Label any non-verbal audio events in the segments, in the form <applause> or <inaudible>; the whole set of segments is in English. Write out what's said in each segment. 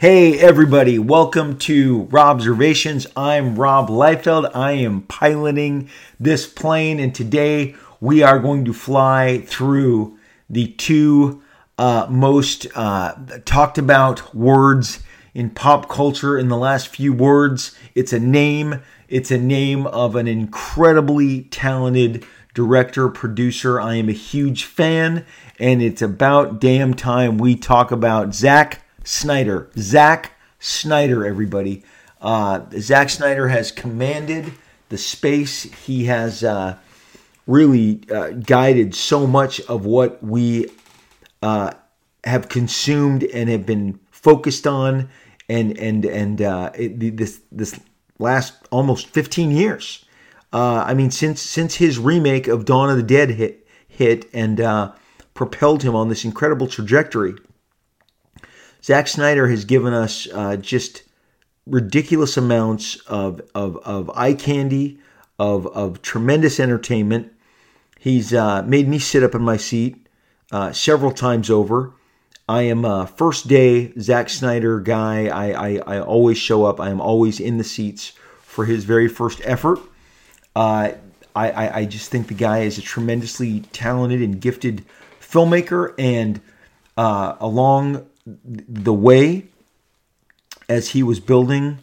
Hey, everybody, welcome to Robservations. I'm Rob Liefeld. I am piloting this plane, and today we are going to fly through the two uh, most uh, talked about words in pop culture in the last few words. It's a name, it's a name of an incredibly talented director, producer. I am a huge fan, and it's about damn time we talk about Zack Snyder. Zack Snyder, everybody. Uh, Zack Snyder has commanded the space. He has uh, really uh, guided so much of what we uh, have consumed and have been focused on, and and and uh, it, this this last almost 15 years. Uh, I mean, since since his remake of Dawn of the Dead hit hit and propelled him on this incredible trajectory Zack Snyder has given us uh, just ridiculous amounts of, of, of eye candy, of, of tremendous entertainment. He's uh, made me sit up in my seat uh, several times over. I am a first day Zack Snyder guy. I, I, I, always show up. I am always in the seats for his very first effort. Uh, I, I, just think the guy is a tremendously talented and gifted filmmaker. And uh, along the way as he was building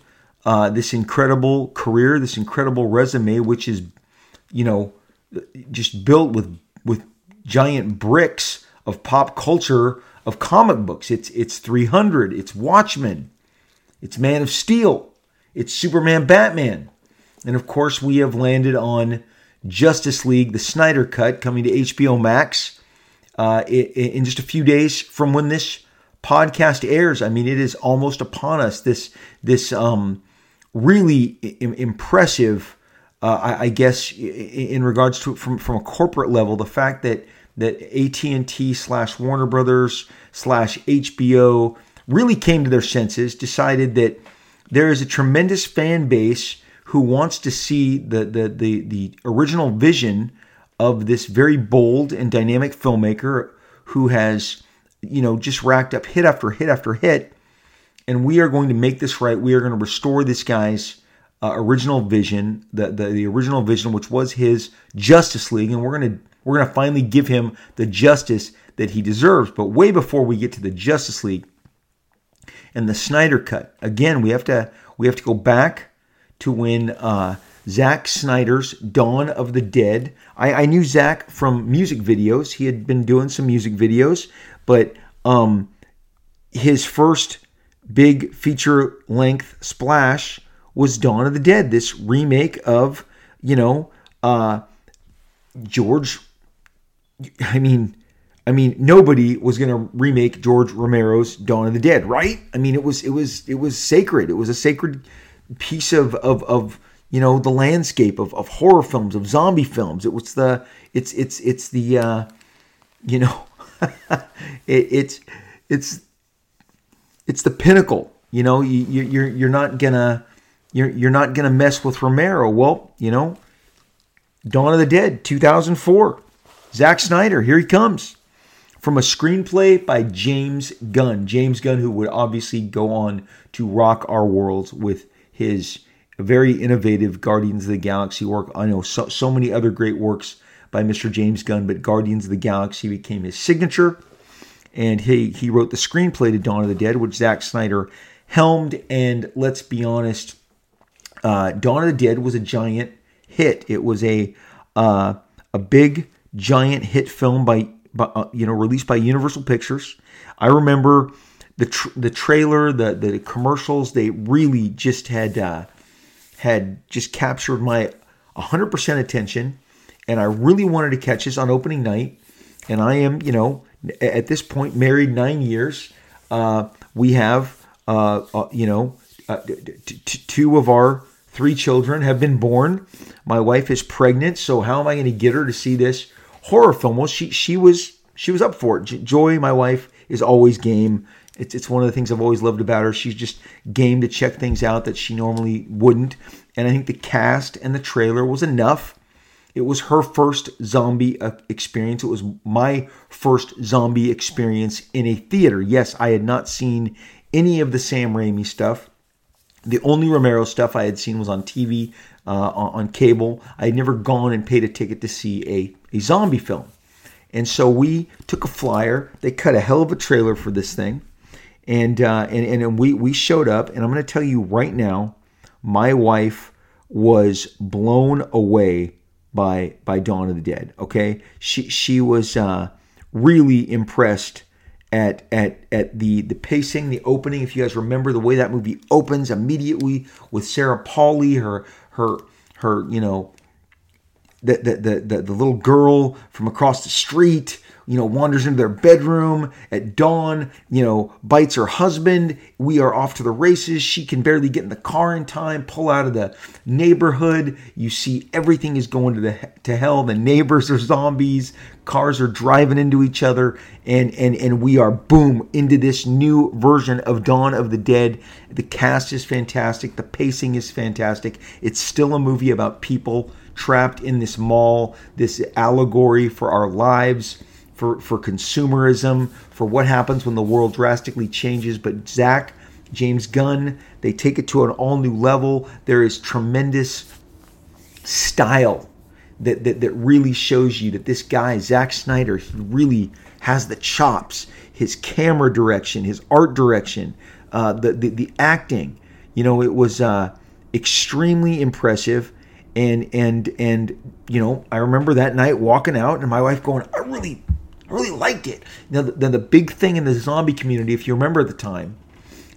uh, this incredible career, this incredible resume, which is, you know, just built with with giant bricks of pop culture of comic books. It's it's 300, it's Watchmen, it's Man of Steel, it's Superman, Batman, and of course we have landed on Justice League, the Snyder Cut, coming to HBO Max uh, in just a few days from when this podcast airs, I mean, it is almost upon us. This this um, really I- impressive, uh, I-, I, guess, in regards to from from a corporate level, the fact that that AT and T slash Warner Brothers slash HBO really came to their senses, decided that there is a tremendous fan base who wants to see the the the, the original vision of this very bold and dynamic filmmaker who has you know, just racked up hit after hit after hit. And we are going to make this right. We are going to restore this guy's uh, original vision, the, the the original vision, which was his Justice League, and we're gonna we're gonna finally give him the justice that he deserves. But way before we get to the Justice League and the Snyder Cut, again, we have to we have to go back to when uh, Zack Snyder's Dawn of the Dead. I, I knew Zack from music videos. He had been doing some music videos, but um, his first big feature length splash was Dawn of the Dead, this remake of, you know, uh, George. I mean, I mean, nobody was going to remake George Romero's Dawn of the Dead, right? I mean, it was it was it was sacred. It was a sacred piece of of of you know the landscape of, of horror films, of zombie films. It was the it's it's it's the uh, you know <laughs> it, it's it's it's the pinnacle. You know, you, you're you're not gonna you're you're not gonna mess with Romero. Well, you know, Dawn of the Dead, 2004, Zack Snyder, here he comes from a screenplay by James Gunn. James Gunn, who would obviously go on to rock our worlds with his very innovative Guardians of the Galaxy work. I know so, so many other great works by Mr. James Gunn, but Guardians of the Galaxy became his signature. And he, he wrote the screenplay to Dawn of the Dead, which Zack Snyder helmed. And let's be honest, uh, Dawn of the Dead was a giant hit. It was a uh, a big giant hit film by, by uh, you know released by Universal Pictures. I remember the tr- the trailer, the the commercials. They really just had uh, had just captured my 100% attention and I really wanted to catch this on opening night. And I am, you know, at this point married nine years. Uh, we have, uh, uh, you know, uh, t- t- two of our three children have been born. My wife is pregnant, so how am I going to get her to see this horror film? Well, she she was she was up for it. Joy, my wife, is always game. It's, it's one of the things I've always loved about her. She's just game to check things out that she normally wouldn't. And I think the cast and the trailer was enough it was her first zombie uh, experience. It was my first zombie experience in a theater. Yes, I had not seen any of the Sam Raimi stuff. The only Romero stuff I had seen was on TV, uh, on, cable. I had never gone and paid a ticket to see a, a zombie film. And so we took a flyer. They cut a hell of a trailer for this thing. And, uh, and, and we, we showed up. And I'm going to tell you right now, my wife was blown away by by Dawn of the Dead. Okay, she she was uh, really impressed at at at the the pacing, the opening. If you guys remember the way that movie opens immediately with Sarah Polley, her her her you know the the the, the, the little girl from across the street you know, wanders into their bedroom at dawn, you know, bites her husband. We are off to the races. She can barely get in the car in time, pull out of the neighborhood. You see everything is going to the to hell. The neighbors are zombies. Cars are driving into each other and and and we are boom into this new version of Dawn of the Dead. The cast is fantastic. The pacing is fantastic. It's still a movie about people trapped in this mall, this allegory for our lives for, for consumerism, for what happens when the world drastically changes. But Zack, James Gunn, they take it to an all new level. There is tremendous style that, that, that really shows you that this guy, Zack Snyder, he really has the chops. His camera direction, his art direction, uh, the, the, the acting, you know, it was uh, extremely impressive. And and and you know, I remember that night walking out and my wife going, I really I really liked it. Now, the, the big thing in the zombie community, if you remember at the time,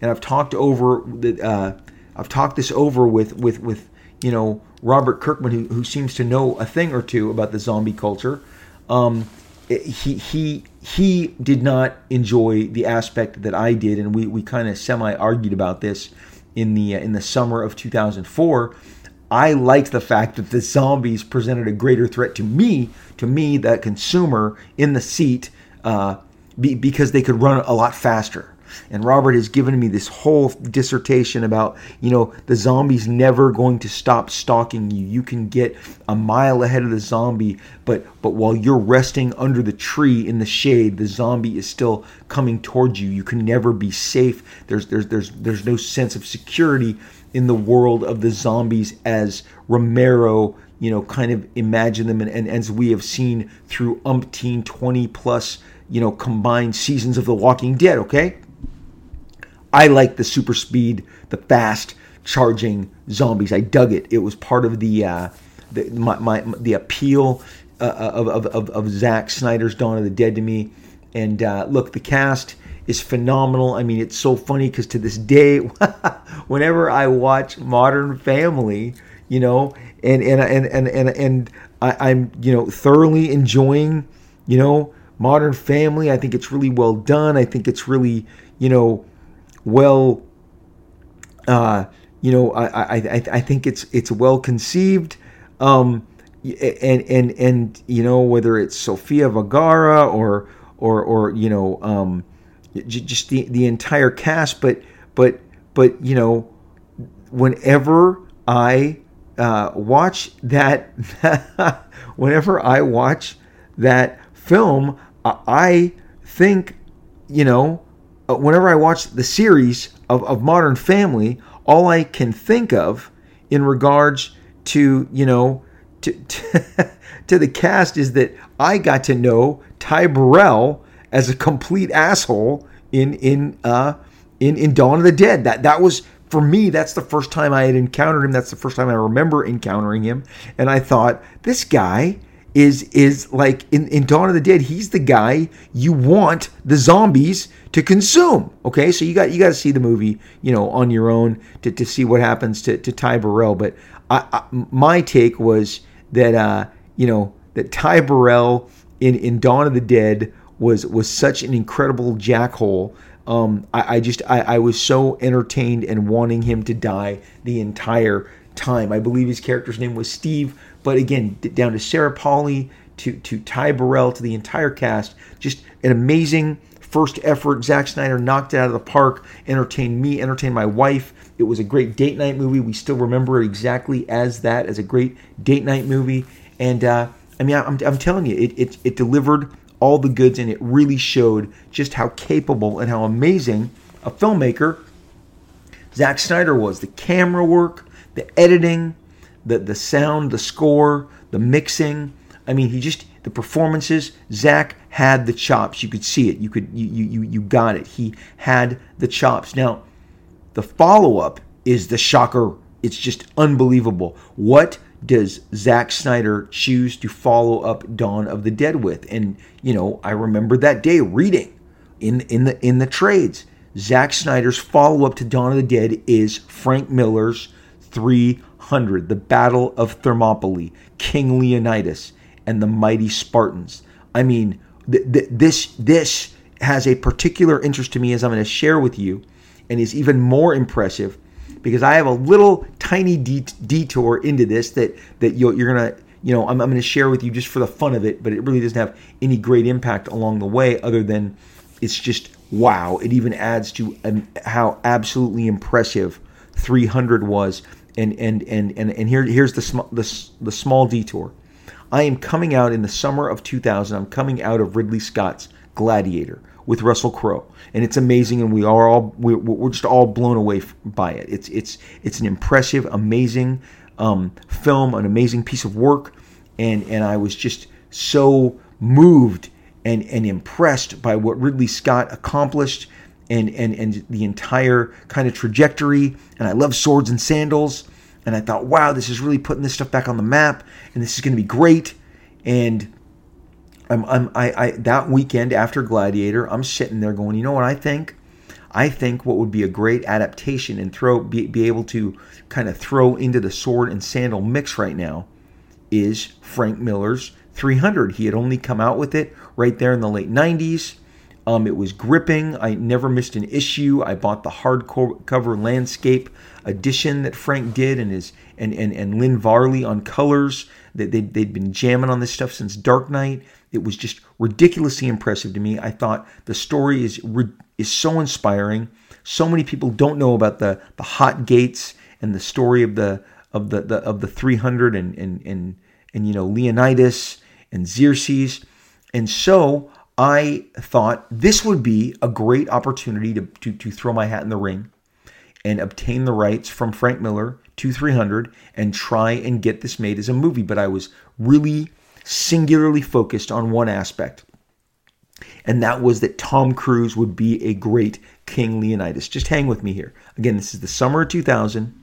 and I've talked over the, uh, I've talked this over with with with you know Robert Kirkman, who, who seems to know a thing or two about the zombie culture. Um, he he he did not enjoy the aspect that I did, and we we kind of semi argued about this in the uh, in the summer of 2004 I liked the fact that the zombies presented a greater threat to me, to me, that consumer in the seat, uh, be, because they could run a lot faster. And Robert has given me this whole dissertation about, you know, the zombie's never going to stop stalking you. You can get a mile ahead of the zombie, but but while you're resting under the tree in the shade, the zombie is still coming towards you. You can never be safe. There's there's there's there's no sense of security in the world of the zombies as Romero, you know, kind of imagine them and, and as we have seen through umpteen 20 plus, you know, combined seasons of The Walking Dead, okay? I like the super speed, the fast charging zombies. I dug it. It was part of the uh, the my, my the appeal uh, of, of, of, of Zack Snyder's Dawn of the Dead to me. And uh, look, the cast is phenomenal. I mean, it's so funny because to this day, <laughs> whenever I watch Modern Family, you know, and and and and and, and I, I'm you know thoroughly enjoying, you know, Modern Family. I think it's really well done. I think it's really you know well. Uh, you know, I, I I I think it's it's well conceived. Um, and and and you know whether it's Sofia Vergara or or or you know um, just the the entire cast. But but but you know, whenever I uh, watch that, <laughs> whenever I watch that film, I think you know, uh, whenever I watch the series of, of Modern Family, all I can think of in regards to you know to, to, <laughs> to the cast is that I got to know Ty Burrell as a complete asshole in in uh in in Dawn of the Dead. That that was for me. That's the first time I had encountered him. That's the first time I remember encountering him, and I thought this guy is is like in, in Dawn of the Dead, he's the guy you want the zombies to consume. Okay, so you got you got to see the movie, you know, on your own to, to see what happens to, to Ty Burrell. But I, I, my take was that uh, you know that Ty Burrell in in Dawn of the Dead was was such an incredible jackhole. Um, I, I just I, I was so entertained and wanting him to die the entire time. I believe his character's name was Steve, but again, down to Sarah Polley, to to Ty Burrell, to the entire cast, just an amazing first effort. Zack Snyder knocked it out of the park, entertained me, entertained my wife. It was a great date night movie. We still remember it exactly as that, as a great date night movie. And uh, I mean, I'm, I'm telling you, it, it, it delivered all the goods and it really showed just how capable and how amazing a filmmaker, Zack Snyder was. The camera work, the editing, the the sound, the score, the mixing. I mean, he just the performances. Zack had the chops. You could see it. You could you you you got it. He had the chops. Now, the follow up is the shocker. It's just unbelievable. What does Zack Snyder choose to follow up Dawn of the Dead with? And you know, I remember that day reading in in the in the trades. Zack Snyder's follow up to Dawn of the Dead is Frank Miller's 300, the Battle of Thermopylae, King Leonidas, and the mighty Spartans. I mean, th- th- this this has a particular interest to me as I'm going to share with you, and is even more impressive because I have a little tiny detour into this that that you are going to you know I'm, I'm to share with you just for the fun of it, but it really doesn't have any great impact along the way other than it's just wow. It even adds to how absolutely impressive 300 was. And and and and, and here here's the, sm- the the small detour. I am coming out in the summer of 2000. I'm coming out of Ridley Scott's Gladiator with Russell Crowe, and it's amazing, and we are all we're, we're just all blown away by it. It's it's it's an impressive, amazing um, film, an amazing piece of work, and and I was just so moved and and impressed by what Ridley Scott accomplished and and and the entire kind of trajectory. And I love swords and sandals. And I thought, wow, this is really putting this stuff back on the map, and this is going to be great. And I'm, I'm I, I that weekend after Gladiator, I'm sitting there going, you know what I think? I think what would be a great adaptation and throw be, be able to kind of throw into the sword and sandal mix right now is Frank Miller's 300. He had only come out with it right there in the late 90s. Um, it was gripping. I never missed an issue. I bought the hardcover landscape edition that Frank did and his and and, and Lynn Varley on colors. That they, they'd been jamming on this stuff since Dark Knight. It was just ridiculously impressive to me. I thought the story is is so inspiring. So many people don't know about the the hot gates and the story of the of the, the of the 300 and and and and you know Leonidas and Xerxes. And so I thought this would be a great opportunity to, to, to throw my hat in the ring and obtain the rights from Frank Miller to 300 and try and get this made as a movie. But I was really singularly focused on one aspect, and that was that Tom Cruise would be a great King Leonidas. Just hang with me here. Again, this is the summer of 2000.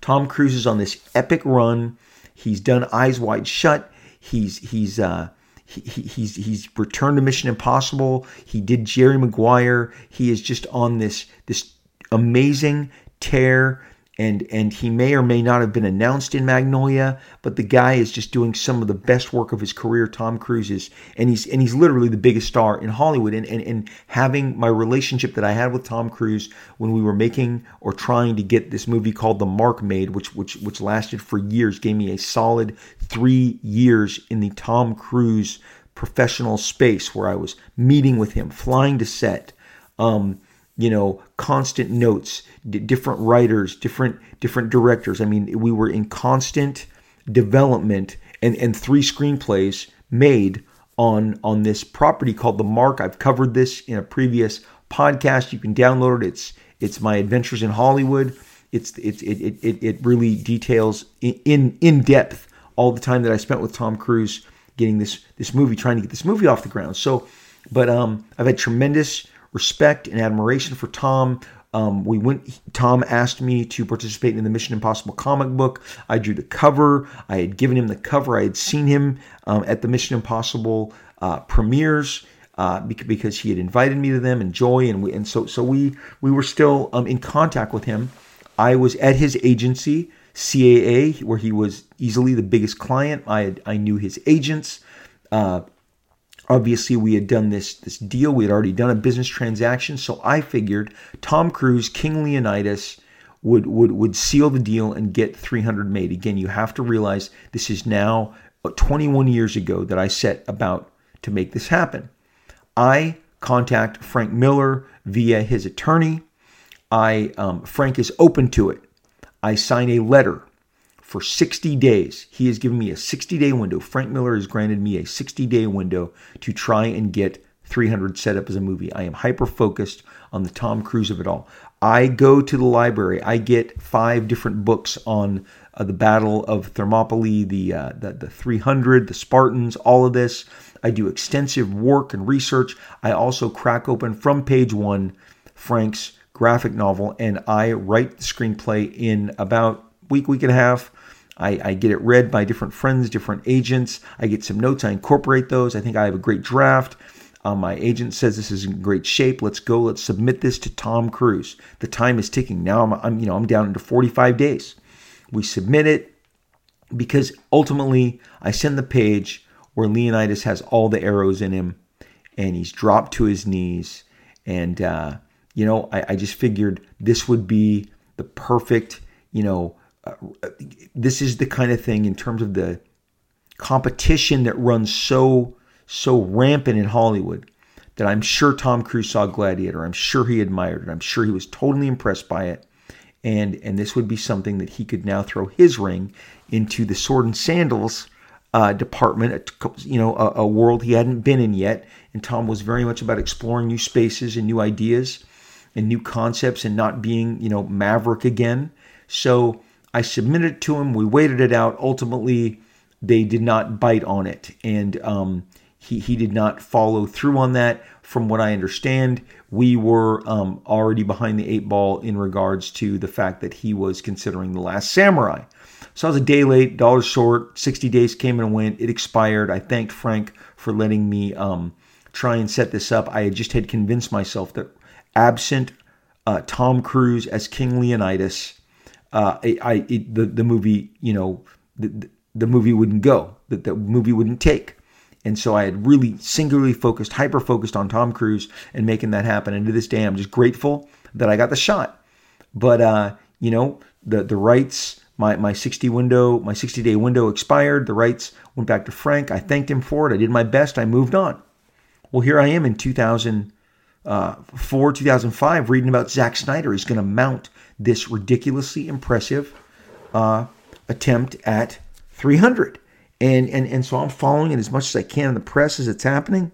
Tom Cruise is on this epic run. He's done Eyes Wide Shut. He's he's uh, he, he's he's returned to Mission Impossible. He did Jerry Maguire. He is just on this this amazing tear and and he may or may not have been announced in Magnolia, but the guy is just doing some of the best work of his career. Tom Cruise is, and he's and he's literally the biggest star in Hollywood. And and, and having my relationship that I had with Tom Cruise when we were making or trying to get this movie called The Mark made, which which which lasted for years, gave me a solid three years in the Tom Cruise professional space where I was meeting with him, flying to set. Um, you know constant notes d- different writers different different directors. I mean we were in constant development and and three screenplays made on on this property called the mark. I've covered this in a previous podcast. You can download it. It's it's my adventures in hollywood. It's it's it it, it really details in in depth all the time that i spent with tom cruise getting this this movie trying to get this movie off the ground. So but um i've had tremendous respect and admiration for Tom. Um, we went. Tom asked me to participate in the Mission Impossible comic book. I drew the cover. I had given him the cover. I had seen him um, at the Mission Impossible uh, premieres uh, because he had invited me to them and Joy, and we and so so we we were still um, in contact with him. I was at his agency, CAA, where he was easily the biggest client. I had, I knew his agents. Uh, obviously we had done this this deal. We had already done a business transaction. So i figured tom cruise king leonidas would would would seal the deal and get 300 made. Again you have to realize this is now 21 years ago that i set about to make this happen. I contact frank miller via his attorney. I um, frank is open to it. I sign a letter for 60 days. He has given me a 60 day window. Frank Miller has granted me a 60 day window to try and get 300 set up as a movie. I am hyper focused on the Tom Cruise of it all. I go to the library. I get five different books on uh, the Battle of Thermopylae, the, uh, the the 300, the Spartans, all of this. I do extensive work and research. I also crack open from page one Frank's graphic novel, and I write the screenplay in about week, week and a half. I, I, get it read by different friends, different agents. I get some notes. I incorporate those. I think I have a great draft. Um, my agent says this is in great shape. Let's go. Let's submit this to Tom Cruise. The time is ticking. Now I'm, I'm you know I'm down into 45 days. We submit it because ultimately I send the page where Leonidas has all the arrows in him, and he's dropped to his knees. And uh, you know I, I just figured this would be the perfect you know this is the kind of thing in terms of the competition that runs so so rampant in Hollywood that I'm sure Tom Cruise saw Gladiator. I'm sure he admired it. I'm sure he was totally impressed by it. And and this would be something that he could now throw his ring into the sword and sandals uh, department, you know, a, a world he hadn't been in yet. And Tom was very much about exploring new spaces and new ideas and new concepts and not being, you know, maverick again. So I submitted it to him. We waited it out. Ultimately, they did not bite on it, and um, he he did not follow through on that. From what I understand, we were um, already behind the eight ball in regards to the fact that he was considering the Last Samurai. So I was a day late, dollars short. Sixty days came and went. It expired. I thanked Frank for letting me um, try and set this up. I had just had convinced myself that absent uh, Tom Cruise as King Leonidas uh, I, I it, the the movie, you know, the, the movie wouldn't go, that the movie wouldn't take. And so I had really singularly focused, hyper focused on Tom Cruise and making that happen. And to this day, I'm just grateful that I got the shot. But uh, you know, the the rights, my my 60 window, my 60 day window expired. The rights went back to Frank. I thanked him for it. I did my best. I moved on. Well, here I am in 2004, uh, 2005, reading about Zack Snyder. He's going to mount this ridiculously impressive uh, attempt at 300. And, and, and so I'm following it as much as I can in the press as it's happening.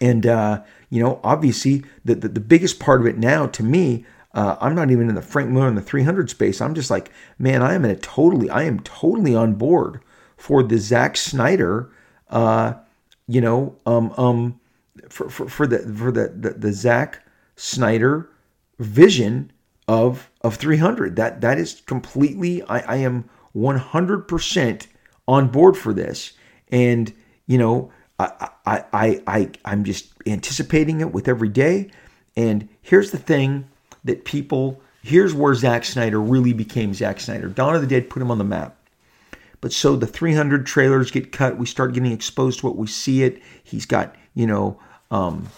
And, uh, you know, obviously, the, the, the, biggest part of it now to me, uh, I'm not even in the Frank Miller in the 300 space. I'm just like, man, I am in a totally, I am totally on board for the Zack Snyder, uh, you know, um, um, for, for, for the for the, the the Zack Snyder vision of of 300. That that is completely. I, I am 100% on board for this, and you know, I I I, I I'm just anticipating it with every day. And here's the thing that people. Here's where Zack Snyder really became Zack Snyder. Dawn of the Dead put him on the map. But so the 300 trailers get cut. We start getting exposed to what we see it. He's got, you know, um,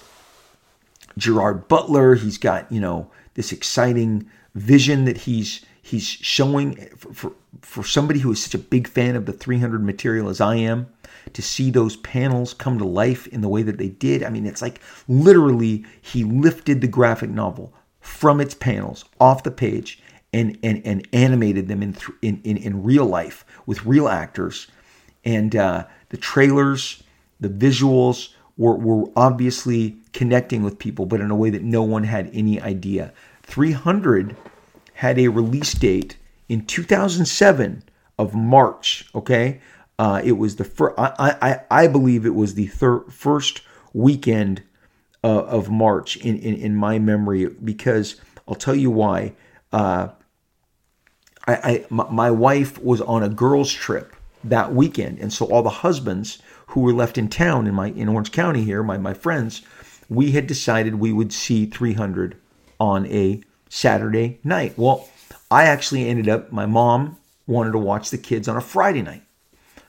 Gerard Butler. He's got, you know, this exciting vision that he's he's showing for, for, for somebody who is such a big fan of the 300 material as I am to see those panels come to life in the way that they did. I mean, it's like literally he lifted the graphic novel from its panels off the page and and, and animated them in, in, in, in real life with real actors. And uh, the trailers, the visuals were, were obviously connecting with people, but in a way that no one had any idea. 300 had a release date in 2007 of March. Okay, uh, it was the first. I, I I believe it was the thir- first weekend uh, of March in, in in my memory because I'll tell you why. Uh, I, I my wife was on a girls' trip that weekend, and so all the husbands who were left in town in my in Orange County here, my my friends, we had decided we would see 300 on a Saturday night. Well, I actually ended up, my mom wanted to watch the kids on a Friday night.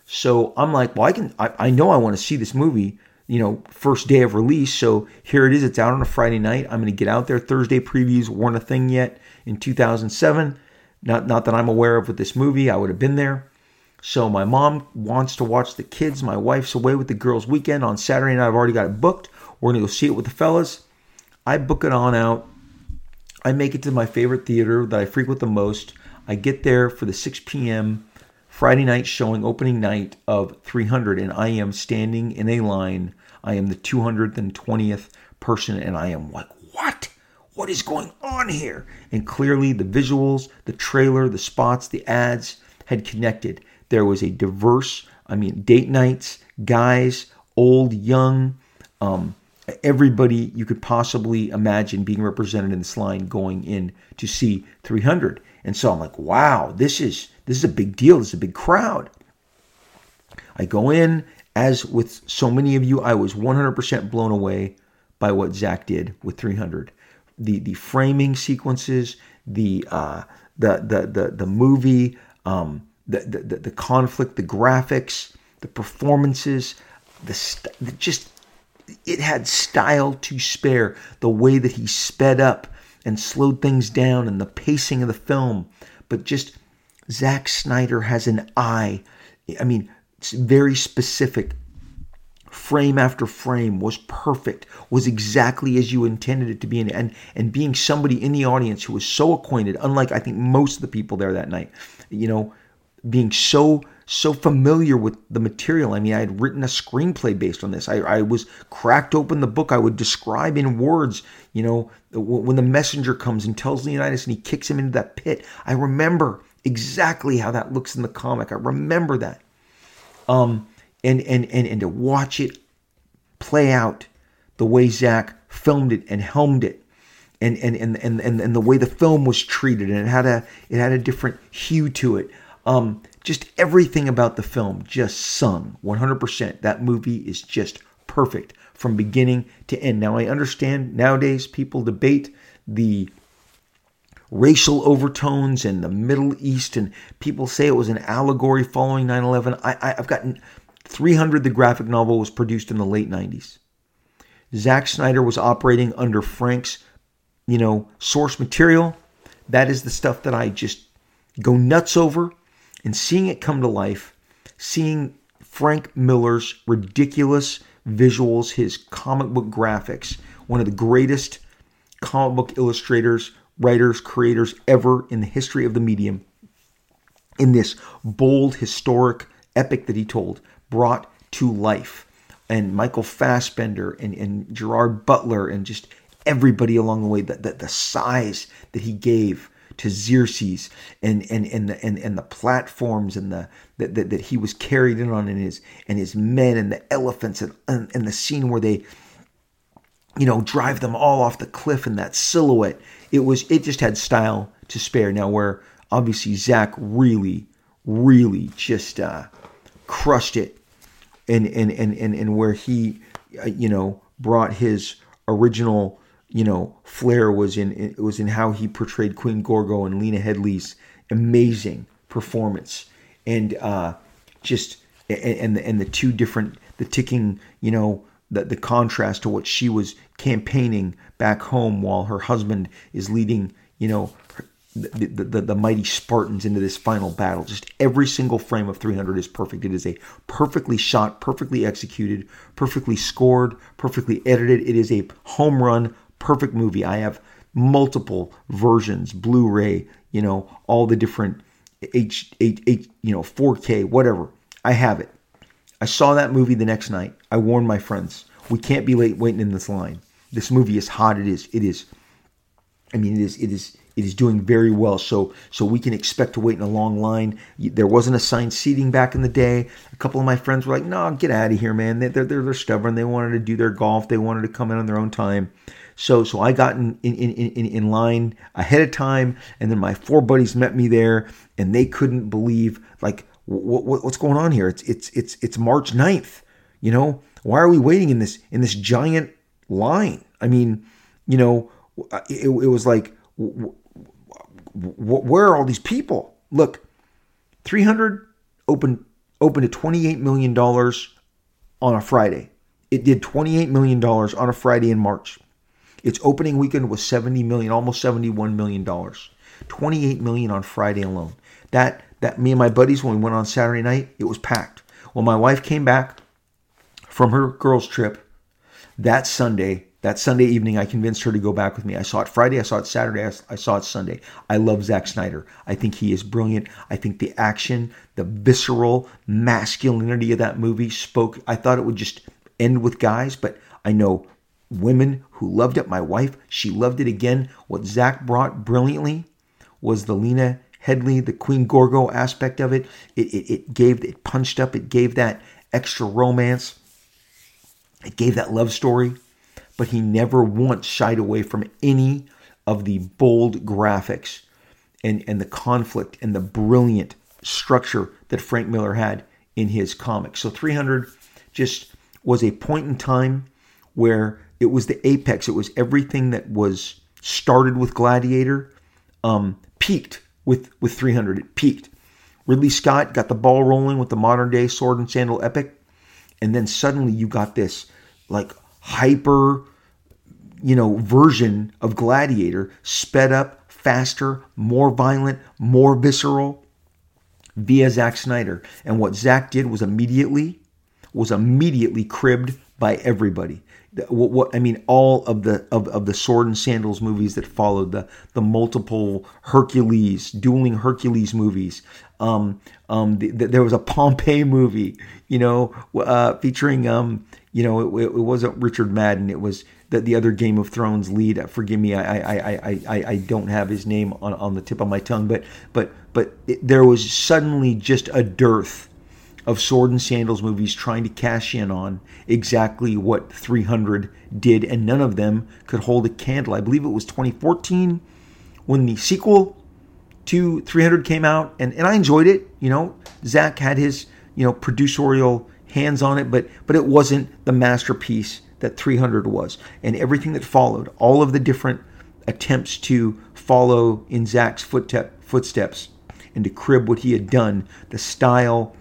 So I'm like, well, I can, I, I know I want to see this movie, you know, first day of release. So here it is. It's out on a Friday night. I'm going to get out there. Thursday previews weren't a thing yet in 2007. Not, not that I'm aware of with this movie. I would have been there. So my mom wants to watch the kids. My wife's away with the girls' weekend on Saturday night. I've already got it booked. We're going to go see it with the fellas. I book it on out. I make it to my favorite theater that I frequent the most. I get there for the 6 p.m. Friday night showing, opening night of 300, and I am standing in a line. I am the 220th person, and I am like, what? what is going on here? And clearly, the visuals, the trailer, the spots, the ads had connected. There was a diverse, I mean, date nights, guys, old, young, um, everybody you could possibly imagine being represented in this line going in to see 300. And so I'm like, wow, this is this is a big deal. This is a big crowd. I go in, as with so many of you, I was 100% blown away by what Zack did with 300. The the framing sequences, the uh, the, the the the movie, um, the, the the conflict, the graphics, the performances, the, st- just it had style to spare. The way that he sped up and slowed things down, and the pacing of the film, but just Zack Snyder has an eye. I mean, it's very specific. Frame after frame was perfect, was exactly as you intended it to be. And, and being somebody in the audience who was so acquainted, unlike I think most of the people there that night, you know, being so so familiar with the material. I mean, I had written a screenplay based on this. I, I was cracked open the book. I would describe in words, you know, when the messenger comes and tells Leonidas and he kicks him into that pit. I remember exactly how that looks in the comic. I remember that. Um, and and and and to watch it play out the way Zack filmed it and helmed it. And, and, and, and, and, the way the film was treated and it had a it had a different hue to it. Um, just everything about the film just sung 100%. That movie is just perfect from beginning to end. Now I understand nowadays people debate the racial overtones and the Middle East, and people say it was an allegory following 9 11. I've gotten 300, the graphic novel was produced in the late 90s. Zack Snyder was operating under Frank's, you know, source material. That is the stuff that I just go nuts over. And seeing it come to life, seeing Frank Miller's ridiculous visuals, his comic book graphics, one of the greatest comic book illustrators writers, creators ever in the history of the medium in this bold, historic epic that he told, brought to life. And Michael Fassbender and, and Gerard Butler and just everybody along the way, the, the, the size that he gave to Xerxes and and and the and, and the platforms and the that, that, that he was carried in on and his and his men and the elephants and, and, and the scene where they you know drive them all off the cliff in that silhouette it was it just had style to spare. Now where obviously Zack really, really just uh, crushed it, and and and and and where he, uh, you know, brought his original you know flair was in it was in how he portrayed Queen Gorgo and Lena Headley's amazing performance and uh, just and and the, and the two different the ticking you know the, the contrast to what she was campaigning back home while her husband is leading, you know, the, the, the, mighty Spartans into this final battle. Just every single frame of 300 is perfect. It is a perfectly shot, perfectly executed, perfectly scored, perfectly edited. It is a home run, perfect movie. I have multiple versions, Blu-ray, you know, all the different H, H, H you know, 4K, whatever. I have it. I saw that movie the next night. I warned my friends, we can't be late waiting in this line. This movie is hot. It is. It is. I mean, it is. It is. It is doing very well. So, so we can expect to wait in a long line. There wasn't assigned seating back in the day. A couple of my friends were like, "No, get out of here, man. They're they're they're stubborn. They wanted to do their golf. They wanted to come in on their own time." So, so I got in in, in, in, in line ahead of time, and then my four buddies met me there, and they couldn't believe like what, what, what's going on here? It's it's it's it's March 9th. You know, why are we waiting in this in this giant line? I mean, you know, uh, it, it was like, where are all these people? Look, 300 opened opened at 28 million dollars on a Friday. It did 28 million dollars on a Friday in March. Its opening weekend was 70 million, almost 71 million dollars. 28 million on Friday alone. That that me and my buddies when we went on Saturday night, it was packed. When my wife came back from her girls trip that Sunday, that Sunday evening, I convinced her to go back with me. I saw it Friday, I saw it Saturday, I saw it Sunday. I love Zack Snyder. I think he is brilliant. I think the action, the visceral masculinity of that movie spoke. I thought it would just end with guys, but I know women who loved it. My wife, she loved it again. What Zack brought brilliantly was the Lena Headley, the Queen Gorgo aspect of it. It, it. it gave, it punched up, it gave that extra romance. It gave that love story, but he never once shied away from any of the bold graphics and, and the conflict and the brilliant structure that Frank Miller had in his comics. So 300 just was a point in time where it was the apex. It was everything that was started with Gladiator, um, peaked with with 300. It peaked. Ridley Scott got the ball rolling with the modern day sword and sandal epic, and then suddenly you got this like hyper, you know, version of Gladiator, sped up, faster, more violent, more visceral, via Zack Snyder. And what Zack did was immediately was immediately cribbed by everybody what, what, I mean, all of the of, of the sword and sandals movies that followed the the multiple Hercules, dueling Hercules movies. Um, um, the, the, there was a Pompeii movie, you know, uh, featuring um, you know, it, it, wasn't Richard Madden. It was the, the other Game of Thrones lead. Forgive me, I I, I, I, I don't have his name on, on the tip of my tongue, but but but it, there was suddenly just a dearth of sword and sandals movies trying to cash in on exactly what 300 did, and none of them could hold a candle. I believe it was 2014 when the sequel to 300 came out, and, and I enjoyed it. You know, Zack had his you know producerial hands on it, but but it wasn't the masterpiece that 300 was, and everything that followed, all of the different attempts to follow in Zack's footsteps and to crib what he had done, the style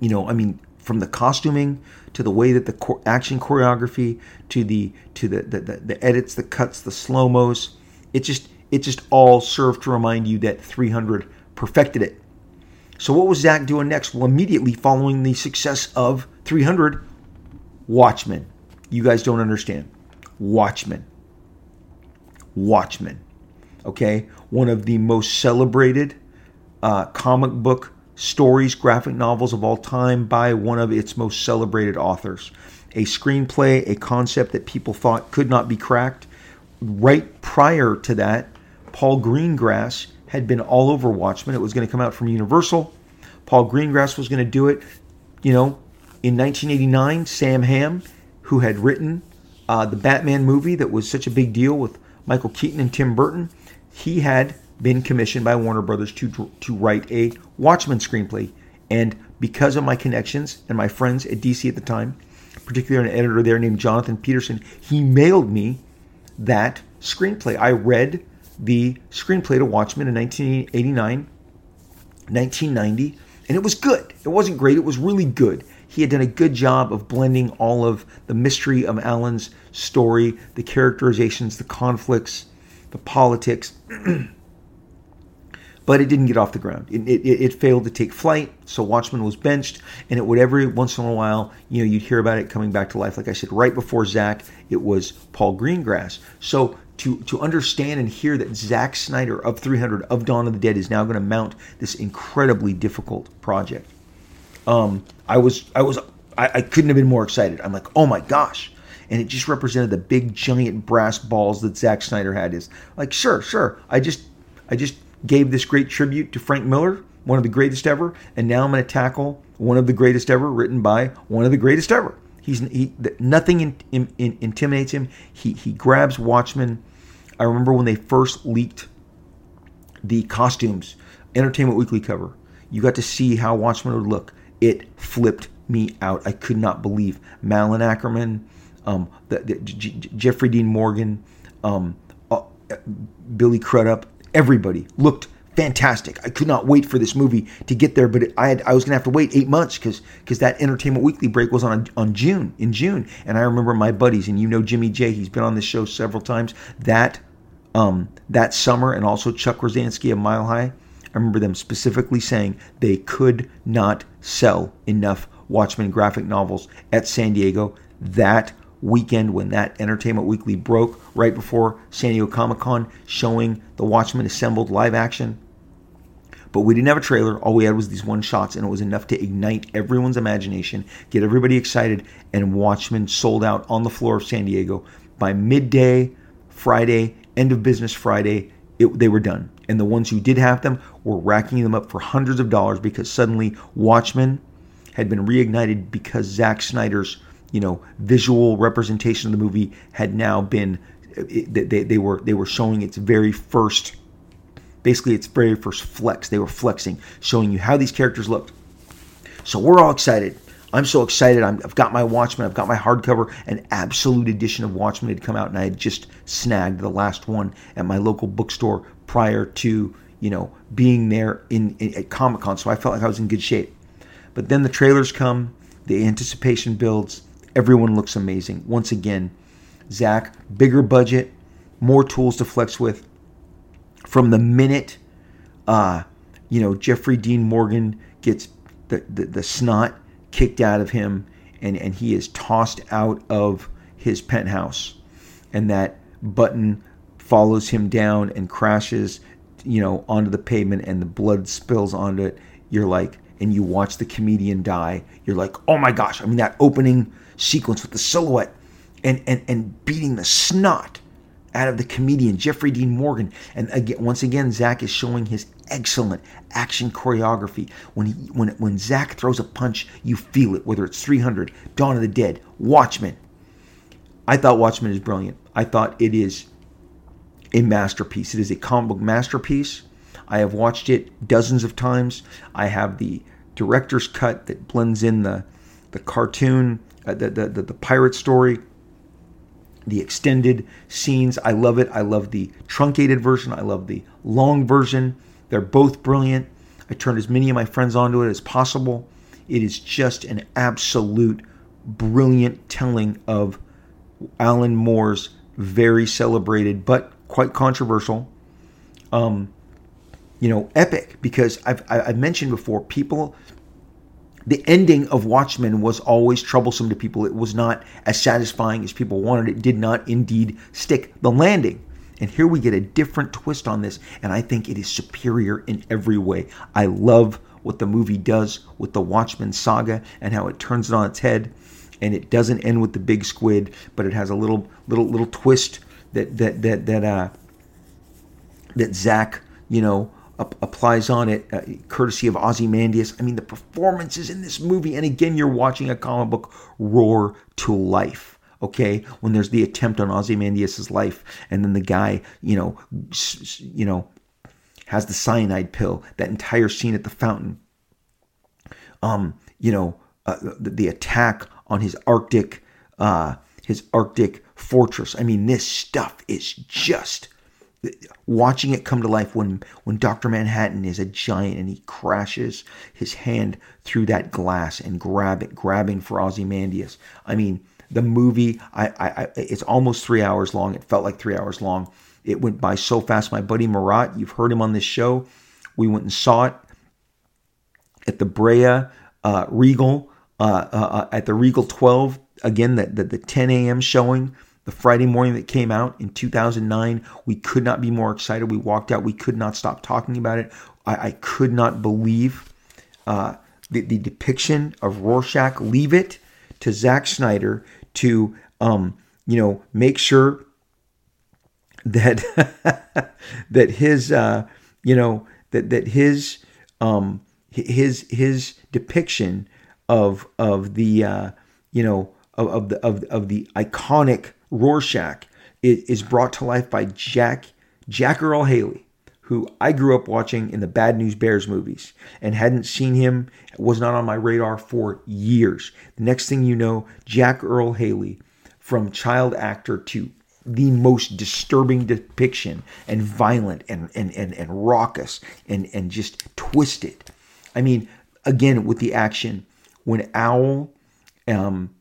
you know, I mean, from the costuming to the way that the action choreography to the to the the, the, the edits, the cuts, the slow mos, it just it just all served to remind you that 300 perfected it. So what was Zack doing next? Well, immediately following the success of 300, Watchmen. You guys don't understand. Watchmen. Watchmen. Okay, one of the most celebrated uh, comic book stories, graphic novels of all time by one of its most celebrated authors. A screenplay, a concept that people thought could not be cracked. Right prior to that, Paul Greengrass had been all over Watchmen. It was going to come out from Universal. Paul Greengrass was going to do it. You know, in 1989, Sam Hamm, who had written uh, the Batman movie that was such a big deal with Michael Keaton and Tim Burton, he had been commissioned by Warner Brothers to to write a Watchmen screenplay, and because of my connections and my friends at DC at the time, particularly an editor there named Jonathan Peterson, he mailed me that screenplay. I read the screenplay to Watchmen in 1989, 1990, and it was good. It wasn't great, it was really good. He had done a good job of blending all of the mystery of Alan's story, the characterizations, the conflicts, the politics. <clears throat> but it didn't get off the ground. It, it, it, failed to take flight, so Watchmen was benched, and it would every once in a while, you know, you'd hear about it coming back to life. Like I said, right before Zack, it was Paul Greengrass. So to to understand and hear that Zack Snyder of 300 of Dawn of the Dead is now going to mount this incredibly difficult project, um, I was I was I, I couldn't have been more excited. I'm like, oh my gosh. And it just represented the big giant brass balls that Zack Snyder had. Is like, sure, sure. I just I just gave this great tribute to Frank Miller, one of the greatest ever, and now I'm going to tackle one of the greatest ever, written by one of the greatest ever. He's he, nothing in, in, in, intimidates him. He he grabs Watchmen. I remember when they first leaked the costumes, Entertainment Weekly cover. You got to see how Watchmen would look. It flipped me out. I could not believe Malin Akerman, um, the, the, J- Jeffrey Dean Morgan, um, uh, Billy Crudup, everybody looked fantastic. I could not wait for this movie to get there, but it, I had, I was gonna have to wait eight months because because that Entertainment Weekly break was on on June in June, and I remember my buddies and you know Jimmy J. He's been on this show several times. That um, that summer, and also Chuck Rozanski of Mile High. I remember them specifically saying they could not sell enough Watchmen graphic novels at San Diego. That weekend when that Entertainment Weekly broke right before San Diego Comic Con, showing the Watchmen assembled live action. But we didn't have a trailer. All we had was these one shots, and it was enough to ignite everyone's imagination, get everybody excited, and Watchmen sold out on the floor of San Diego. By midday, Friday, end of business Friday, it, they were done. And the ones who did have them were racking them up for hundreds of dollars because suddenly Watchmen had been reignited because Zack Snyder's you know visual representation of the movie had now been they, they were they were showing its very first basically its very first flex. They were flexing showing you how these characters looked. So we're all excited. I'm so excited. I have got my watchmen i've got my hardcover an absolute edition of watchmen had come out and i had just snagged the last one at my local bookstore prior to you know being there in, in at comic-con. So i felt like i was in good shape. But then the trailers come the anticipation builds everyone looks amazing once again Zack, bigger budget, more tools to flex with. From the minute, uh, you know, Jeffrey Dean Morgan gets the, the, the snot kicked out of him and, and he is tossed out of his penthouse, and that button follows him down and crashes, you know, onto the pavement and the blood spills onto it. You're like, and you watch the comedian die. You're like, oh my gosh! I mean, that opening sequence with the silhouette and, and, and beating the snot out of the comedian Jeffrey Dean Morgan. And again, once again, Zack is showing his excellent action choreography. When he, when when Zack throws a punch, you feel it. Whether it's 300, Dawn of the Dead, Watchmen. I thought Watchmen is brilliant. I thought it is a masterpiece. It is a comic book masterpiece. I have watched it dozens of times. I have the director's cut that blends in the the cartoon, uh, the, the the the pirate story the extended scenes. I love it. I love the truncated version. I love the long version. They're both brilliant. I turned as many of my friends onto it as possible. It is just an absolute brilliant telling of Alan Moore's very celebrated but quite controversial, um, you know, epic. Because I've, I've mentioned before, people the ending of Watchmen was always troublesome to people. It was not as satisfying as people wanted. It did not indeed stick the landing. And here we get a different twist on this, and I think it is superior in every way. I love what the movie does with the Watchmen saga and how it turns it on its head. And it doesn't end with the big squid, but it has a little little little twist that that that that uh that Zack, you know, applies on it, uh, courtesy of Ozymandias. I mean, the performances in this movie, and again, you're watching a comic book roar to life. Okay, when there's the attempt on Ozymandias's life, and then the guy, you know, you know, has the cyanide pill. That entire scene at the fountain. Um, you know, uh, the, the, attack on his Arctic, uh, his Arctic fortress. I mean, this stuff is just watching it come to life when when Dr. Manhattan is a giant and he crashes his hand through that glass and grab it grabbing for Ozymandias. I mean, the movie I, I, it's almost 3 hours long. It felt like 3 hours long. It went by so fast. My buddy Marat, you've heard him on this show. We went and saw it at the Brea uh, Regal uh, uh, uh at the Regal 12 again the, the, the 10 a.m. showing the Friday morning that came out in 2009. We could not be more excited. We walked out. We could not stop talking about it. I, I could not believe uh, the, the, depiction of Rorschach. Leave it to Zack Snyder to, um, you know, make sure that <laughs> that his, uh, you know, that that his um, his his depiction of of the uh, you know of, of the of, of the iconic Rorschach is brought to life by Jack Jack Earle Haley, who I grew up watching in the Bad News Bears movies and hadn't seen him, was not on my radar for years. The next thing you know, Jack Earle Haley, from child actor to the most disturbing depiction and violent and, and, and, and raucous and, and just twisted. I mean, again, with the action, when Owl um,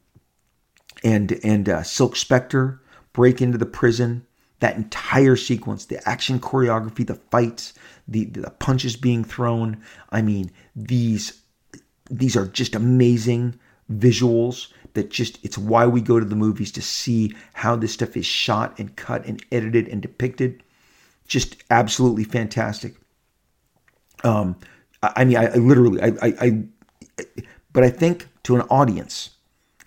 and and uh, Silk Spectre break into the prison. That entire sequence, the action choreography, the fights, the the punches being thrown. I mean, these these are just amazing visuals that just it's why we go to the movies to see how this stuff is shot and cut and edited and depicted just absolutely fantastic Um, I, I mean, I, I literally, I, I, I, but I think to an audience,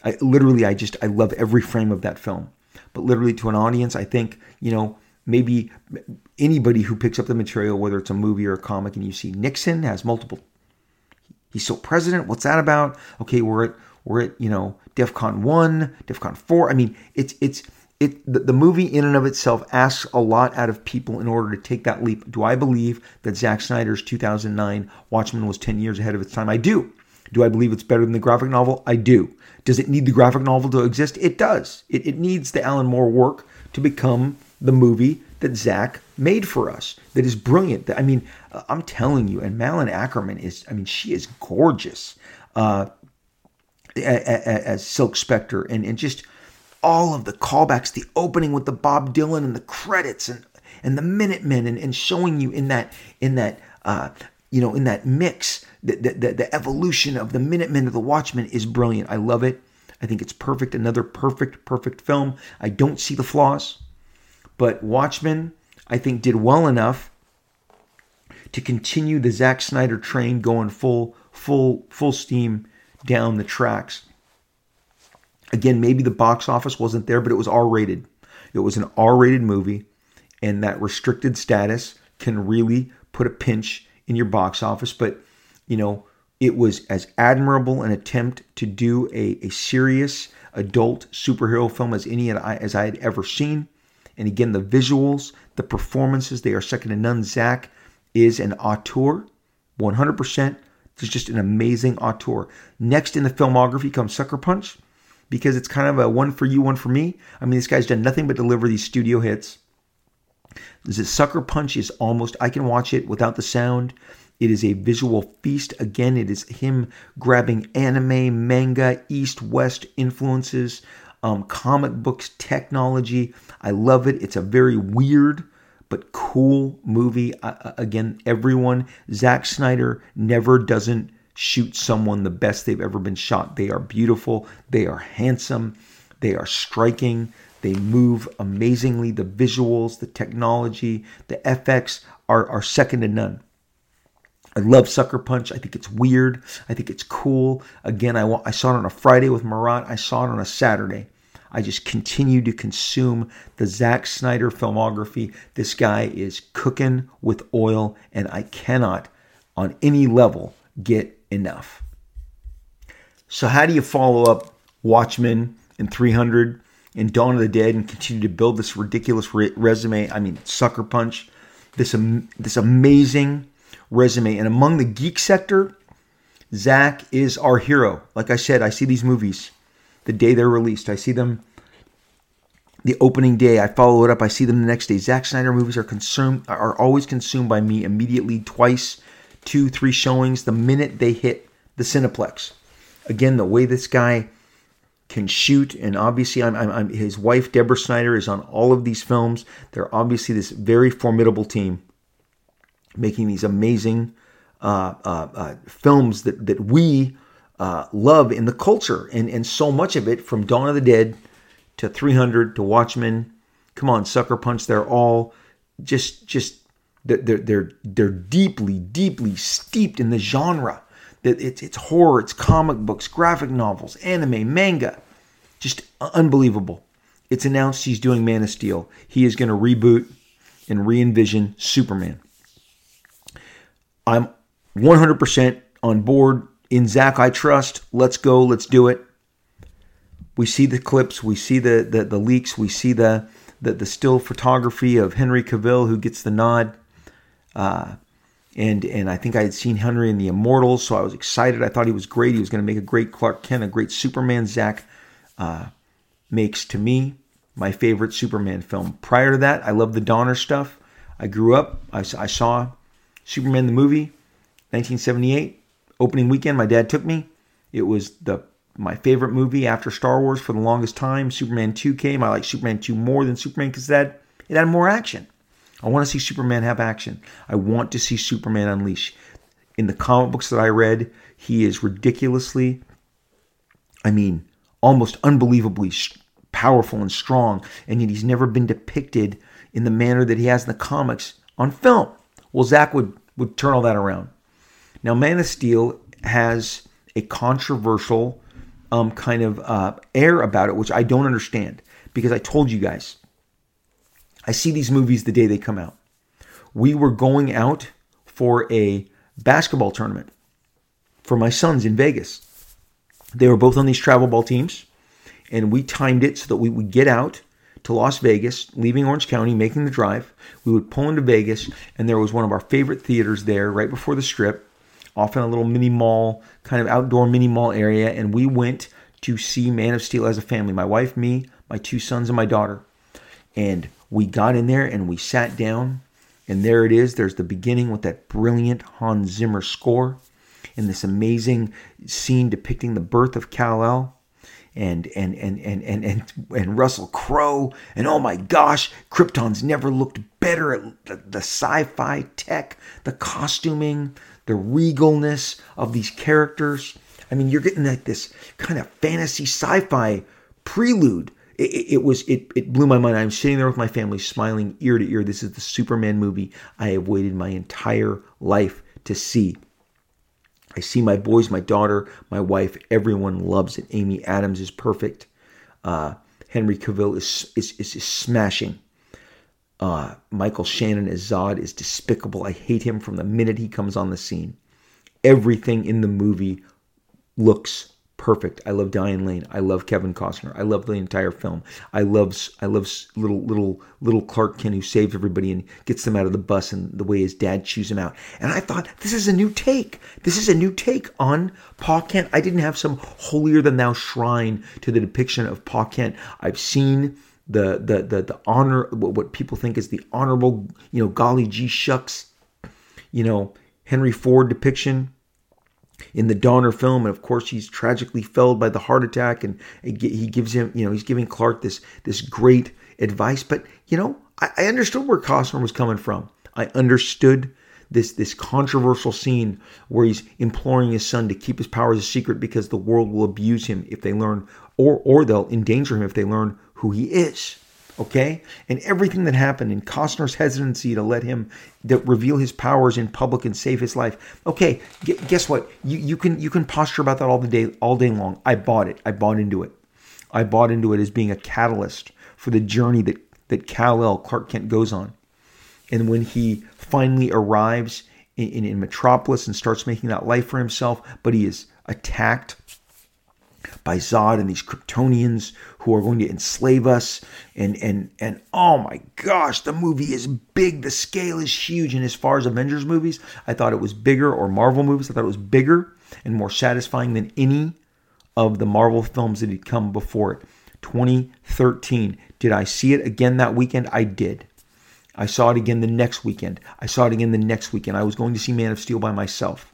I literally, I just, I love every frame of that film. But literally to an audience, I think, you know, maybe anybody who picks up the material, whether it's a movie or a comic, and you see Nixon has multiple, he's still president. What's that about? Okay, we're at, we're at, you know, DEFCON one, DEFCON four. I mean, it's, it's, it the, the, movie in and of itself asks a lot out of people in order to take that leap. Do I believe that Zack Snyder's 2009 Watchmen was 10 years ahead of its time? I do. Do I believe it's better than the graphic novel? I do. Does it need the graphic novel to exist? It does. It, it needs the Alan Moore work to become the movie that Zack made for us. That is brilliant. I mean, I'm telling you, and Malin Akerman is. I mean, she is gorgeous uh, as Silk Spectre, and and just all of the callbacks, the opening with the Bob Dylan and the credits and and the Minutemen and, and showing you in that in that uh, you know in that mix the, the, the evolution of the Minutemen of the Watchmen is brilliant. I love it. I think it's perfect. Another perfect, perfect film. I don't see the flaws, but Watchmen I think did well enough to continue the Zack Snyder train going full full full steam down the tracks. Again, maybe the box office wasn't there, but it was R rated. It was an R rated movie, and that restricted status can really put a pinch in your box office. But, you know, it was as admirable an attempt to do a, a serious adult superhero film as any as I had ever seen. And again, the visuals, the performances, they are second to none. Zack is an auteur, 100%. It's just an amazing auteur. Next in the filmography comes Sucker Punch because it's kind of a one for you, one for me. I mean, this guy's done nothing but deliver these studio hits. This Sucker Punch is almost, I can watch it without the sound. It is a visual feast. Again, it is him grabbing anime, manga, East West influences, um, comic books, technology. I love it. It's a very weird but cool movie. Uh, again, everyone, Zack Snyder never doesn't shoot someone the best they've ever been shot. They are beautiful, they are handsome, they are striking, they move amazingly. The visuals, the technology, the FX are, are second to none. I love Sucker Punch. I think it's weird. I think it's cool. Again, I, I saw it on a Friday with Marat. I saw it on a Saturday. I just continue to consume the Zack Snyder filmography. This guy is cooking with oil, and I cannot, on any level, get enough. So, how do you follow up Watchmen and 300 and Dawn of the Dead and continue to build this ridiculous re- resume? I mean, Sucker Punch, this, um, this amazing resume. And among the geek sector, Zack is our hero. Like I said, I see these movies the day they're released. I see them the opening day. I follow it up. I see them the next day. Zack Snyder movies are consumed are always consumed by me immediately, twice two, three showings the minute they hit the Cineplex. Again, the way this guy can shoot, and obviously, I'm, I'm, I'm, his wife Deborah Snyder is on all of these films. They're obviously this very formidable team, making these amazing uh, uh, uh, films that that we uh, love in the culture, and and so much of it from Dawn of the Dead to 300 to Watchmen. Come on, Sucker Punch. They're all just just they're, they're, they're deeply, deeply steeped in the genre. It's, it's horror, it's comic books, graphic novels, anime, manga. Just unbelievable. It's announced he's doing Man of Steel. He is going to reboot and re envision Superman. I'm 100% on board. In Zack, I trust. Let's go. Let's do it. We see the clips. We see the, the, the leaks. We see the, the, the still photography of Henry Cavill who gets the nod. Uh, and and I think I had seen Henry in the Immortals, so I was excited. I thought he was great. He was going to make a great Clark Kent, a great Superman. Zack uh, makes to me my favorite Superman film. Prior to that, I loved the Donner stuff. I grew up. I, I saw Superman the movie, 1978 opening weekend. My dad took me. It was the my favorite movie after Star Wars for the longest time. Superman 2 came. I like Superman 2 more than Superman because that it had more action. I want to see Superman have action. I want to see Superman unleash. In the comic books that I read, he is ridiculously, I mean, almost unbelievably powerful and strong, and yet he's never been depicted in the manner that he has in the comics on film. Well, Zack would would turn all that around. Now, Man of Steel has a controversial um, kind of uh, air about it, which I don't understand because I told you guys, I see these movies the day they come out. We were going out for a basketball tournament for my sons in Vegas. They were both on these travel ball teams, and we timed it so that we would get out to Las Vegas, leaving Orange County, making the drive. We would pull into Vegas, and there was one of our favorite theaters there right before the strip, off in a little mini mall, kind of outdoor mini mall area. And we went to see Man of Steel as a family my wife, me, my two sons, and my daughter. And we got in there and we sat down, and there it is. There's the beginning with that brilliant Hans Zimmer score and this amazing scene depicting the birth of Kal-El and and and and and and, and Russell Crowe and oh my gosh, Krypton's never looked better at the, the sci-fi tech, the costuming, the regalness of these characters. I mean, you're getting like this kind of fantasy sci-fi prelude. It, it, was it, it blew my mind. I'm sitting there with my family, smiling ear to ear. This is the Superman movie I have waited my entire life to see. I see my boys, my daughter, my wife, everyone loves it. Amy Adams is perfect. Uh, Henry Cavill is, is, is, is smashing. Uh, Michael Shannon as Zod is despicable. I hate him from the minute he comes on the scene. Everything in the movie looks perfect. I love Diane Lane. I love Kevin Costner. I love the entire film. I love I love little little little Clark Kent who saves everybody and gets them out of the bus and the way his dad chews him out. And I thought this is a new take. This is a new take on Pa Kent. I didn't have some holier than thou shrine to the depiction of Pa Kent. I've seen the the the the honor what people think is the honorable you know golly gee shucks you know Henry Ford depiction in the Donner film, and of course he's tragically felled by the heart attack, and he gives him, you know, he's giving Clark this this great advice. But you know, I, I understood where Costner was coming from. I understood this this controversial scene where he's imploring his son to keep his powers a secret because the world will abuse him if they learn, or or they'll endanger him if they learn who he is okay? And everything that happened in Costner's hesitancy to let him reveal his powers in public and save his life. Okay, guess what? You you can you can posture about that all the day all day long. I bought it. I bought into it. I bought into it as being a catalyst for the journey that that Kal-El Clark Kent goes on. And when he finally arrives in, in, in Metropolis and starts making that life for himself, but he is attacked by Zod and these Kryptonians who are going to enslave us. And and and oh my gosh, the movie is big. The scale is huge. And as far as Avengers movies, I thought it was bigger, or Marvel movies, I thought it was bigger and more satisfying than any of the Marvel films that had come before it. 2013. Did I see it again that weekend? I did. I saw it again the next weekend. I saw it again the next weekend. I was going to see Man of Steel by myself.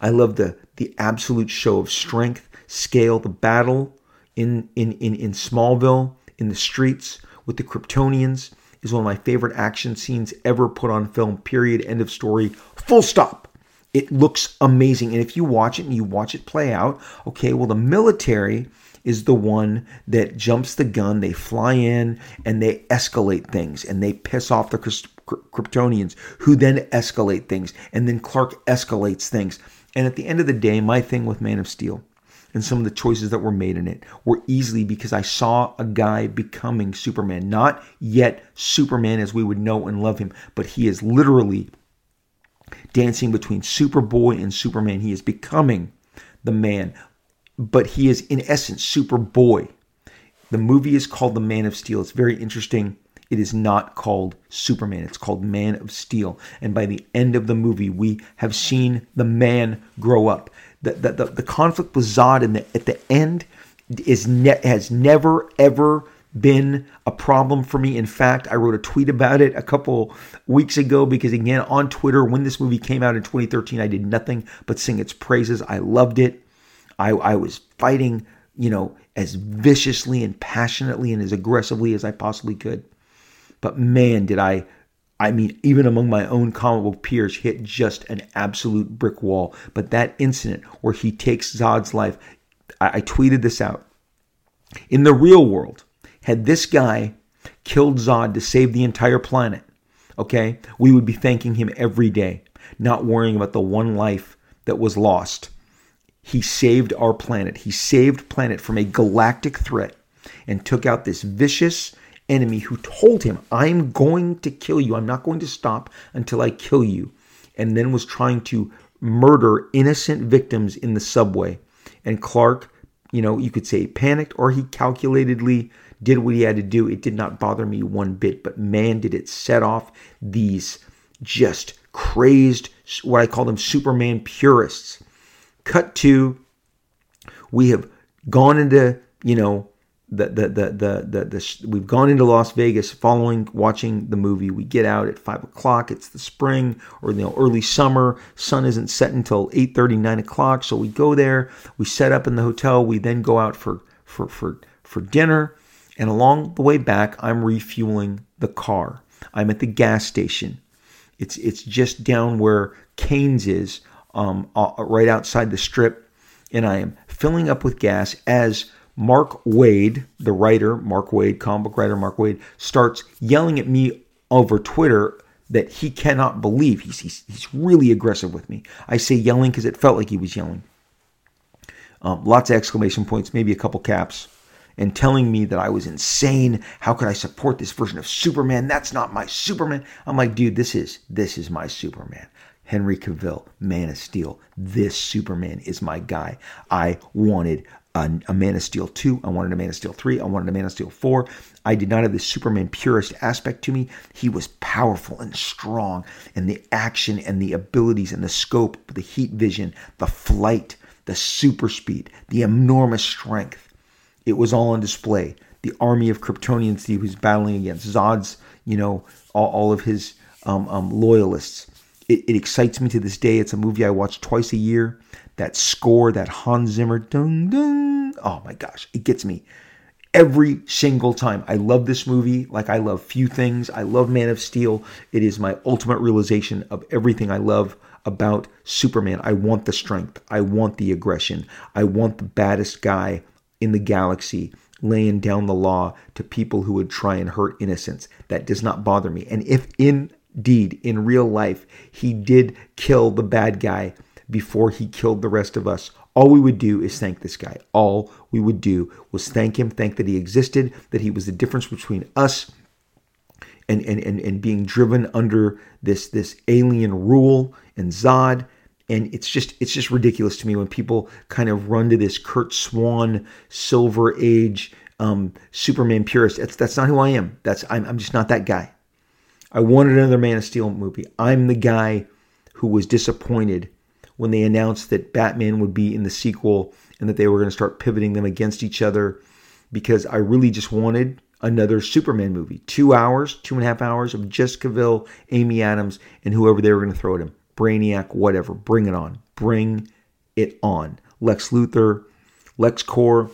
I love the the absolute show of strength, scale, the battle in in in, in Smallville, in the streets with the Kryptonians is one of my favorite action scenes ever put on film. Period. End of story. Full stop. It looks amazing. And if you watch it and you watch it play out, okay, well, the military is the one that jumps the gun. They fly in and they escalate things and they piss off the Kryptonians, who then escalate things. And then Clark escalates things. And at the end of the day, my thing with Man of Steel and some of the choices that were made in it were easily because I saw a guy becoming Superman. Not yet Superman as we would know and love him, but he is literally dancing between Superboy and Superman. He is becoming the man, but he is in essence Superboy. The movie is called The Man of Steel. It's very interesting it is not called Superman. It's called Man of Steel. And by the end of the movie, we have seen the man grow up. The, the, the, the conflict with Zod in the, at the end is ne- has never, ever been a problem for me. In fact, I wrote a tweet about it a couple weeks ago because, again, on Twitter, when this movie came out in 2013, I did nothing but sing its praises. I loved it. I, I was fighting, you know, as viciously and passionately and as aggressively as I possibly could. But man, did I, I mean, even among my own comic book peers, hit just an absolute brick wall. But that incident where he takes Zod's life, I, I tweeted this out. In the real world, had this guy killed Zod to save the entire planet, Okay? We would be thanking him every day, not worrying about the one life that was lost. He saved our planet. He saved planet from a galactic threat and took out this vicious enemy who told him, I'm going to kill you. I'm not going to stop until I kill you. And then was trying to murder innocent victims in the subway. And Clark, you know, you could say panicked or he calculatedly did what he had to do. It did not bother me one bit, but man, did it set off these just crazed, what I call them Superman purists. Cut to, we have gone into, you know, the, the, the, the, the, the, we've gone into Las Vegas following watching the movie. We get out at five o'clock. It's the spring or you know early summer. Sun isn't set until 8 30, 9 o'clock. So we go there. We set up in the hotel. We then go out for for for for dinner. And along the way back, I'm refueling the car. I'm at the gas station. It's it's just down where Cane's is, um, right outside the strip, and I am filling up with gas as Mark Waid, the writer, Mark Waid, comic book writer Mark Waid, starts yelling at me over Twitter that he cannot believe. He's, he's, he's really aggressive with me. I say yelling because it felt like he was yelling. Um, lots of exclamation points, maybe a couple caps, and telling me that I was insane. How could I support this version of Superman? That's not my Superman. I'm like, dude, this is this is my Superman. Henry Cavill, Man of Steel. This Superman is my guy. I wanted a, a, Man of Steel 2. I wanted a Man of Steel 3. I wanted a Man of Steel 4. I did not have the Superman purist aspect to me. He was powerful and strong, and the action and the abilities and the scope, the heat vision, the flight, the super speed, the enormous strength. It was all on display. The army of Kryptonians he was battling against, Zod's, you know, all, all of his um, um, loyalists. It, it excites me to this day. It's a movie I watch twice a year that score, that Hans Zimmer, dun, dun, oh my gosh, it gets me every single time. I love this movie like I love few things. I love Man of Steel. It is my ultimate realization of everything I love about Superman. I want the strength, I want the aggression, I want the baddest guy in the galaxy laying down the law to people who would try and hurt innocents. That does not bother me. And if indeed in real life he did kill the bad guy, before he killed the rest of us. All we would do is thank this guy. All we would do was thank him, thank that he existed, that he was the difference between us and, and, and, and being driven under this, this alien rule and Zod. And it's just it's just ridiculous to me when people kind of run to this Curt Swan Silver Age um, Superman purist. That's that's not who I am. That's I'm, I'm just not that guy. I wanted another Man of Steel movie. I'm the guy who was disappointed when they announced that Batman would be in the sequel and that they were going to start pivoting them against each other because I really just wanted another Superman movie. Two hours, two and a half hours of just Cavill, Amy Adams, and whoever they were going to throw at him. Brainiac, whatever. Bring it on. Bring it on. Lex Luthor, LexCorp.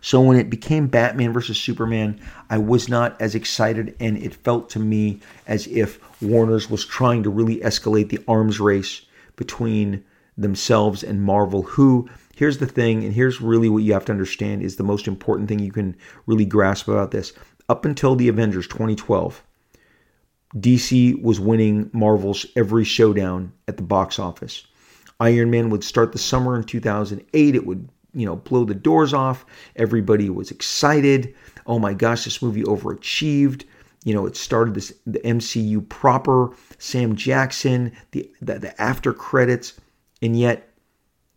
So when it became Batman versus Superman, I was not as excited, and it felt to me as if Warner's was trying to really escalate the arms race between themselves and Marvel, who here's the thing, and here's really what you have to understand is the most important thing you can really grasp about this. Up until the Avengers 2012, DC was winning Marvel's every showdown at the box office. Iron Man would start the summer in 2008. It would, you know, blow the doors off. Everybody was excited. Oh my gosh, this movie overachieved. You know, it started this the MCU proper, Sam Jackson, the, the, the after credits, and yet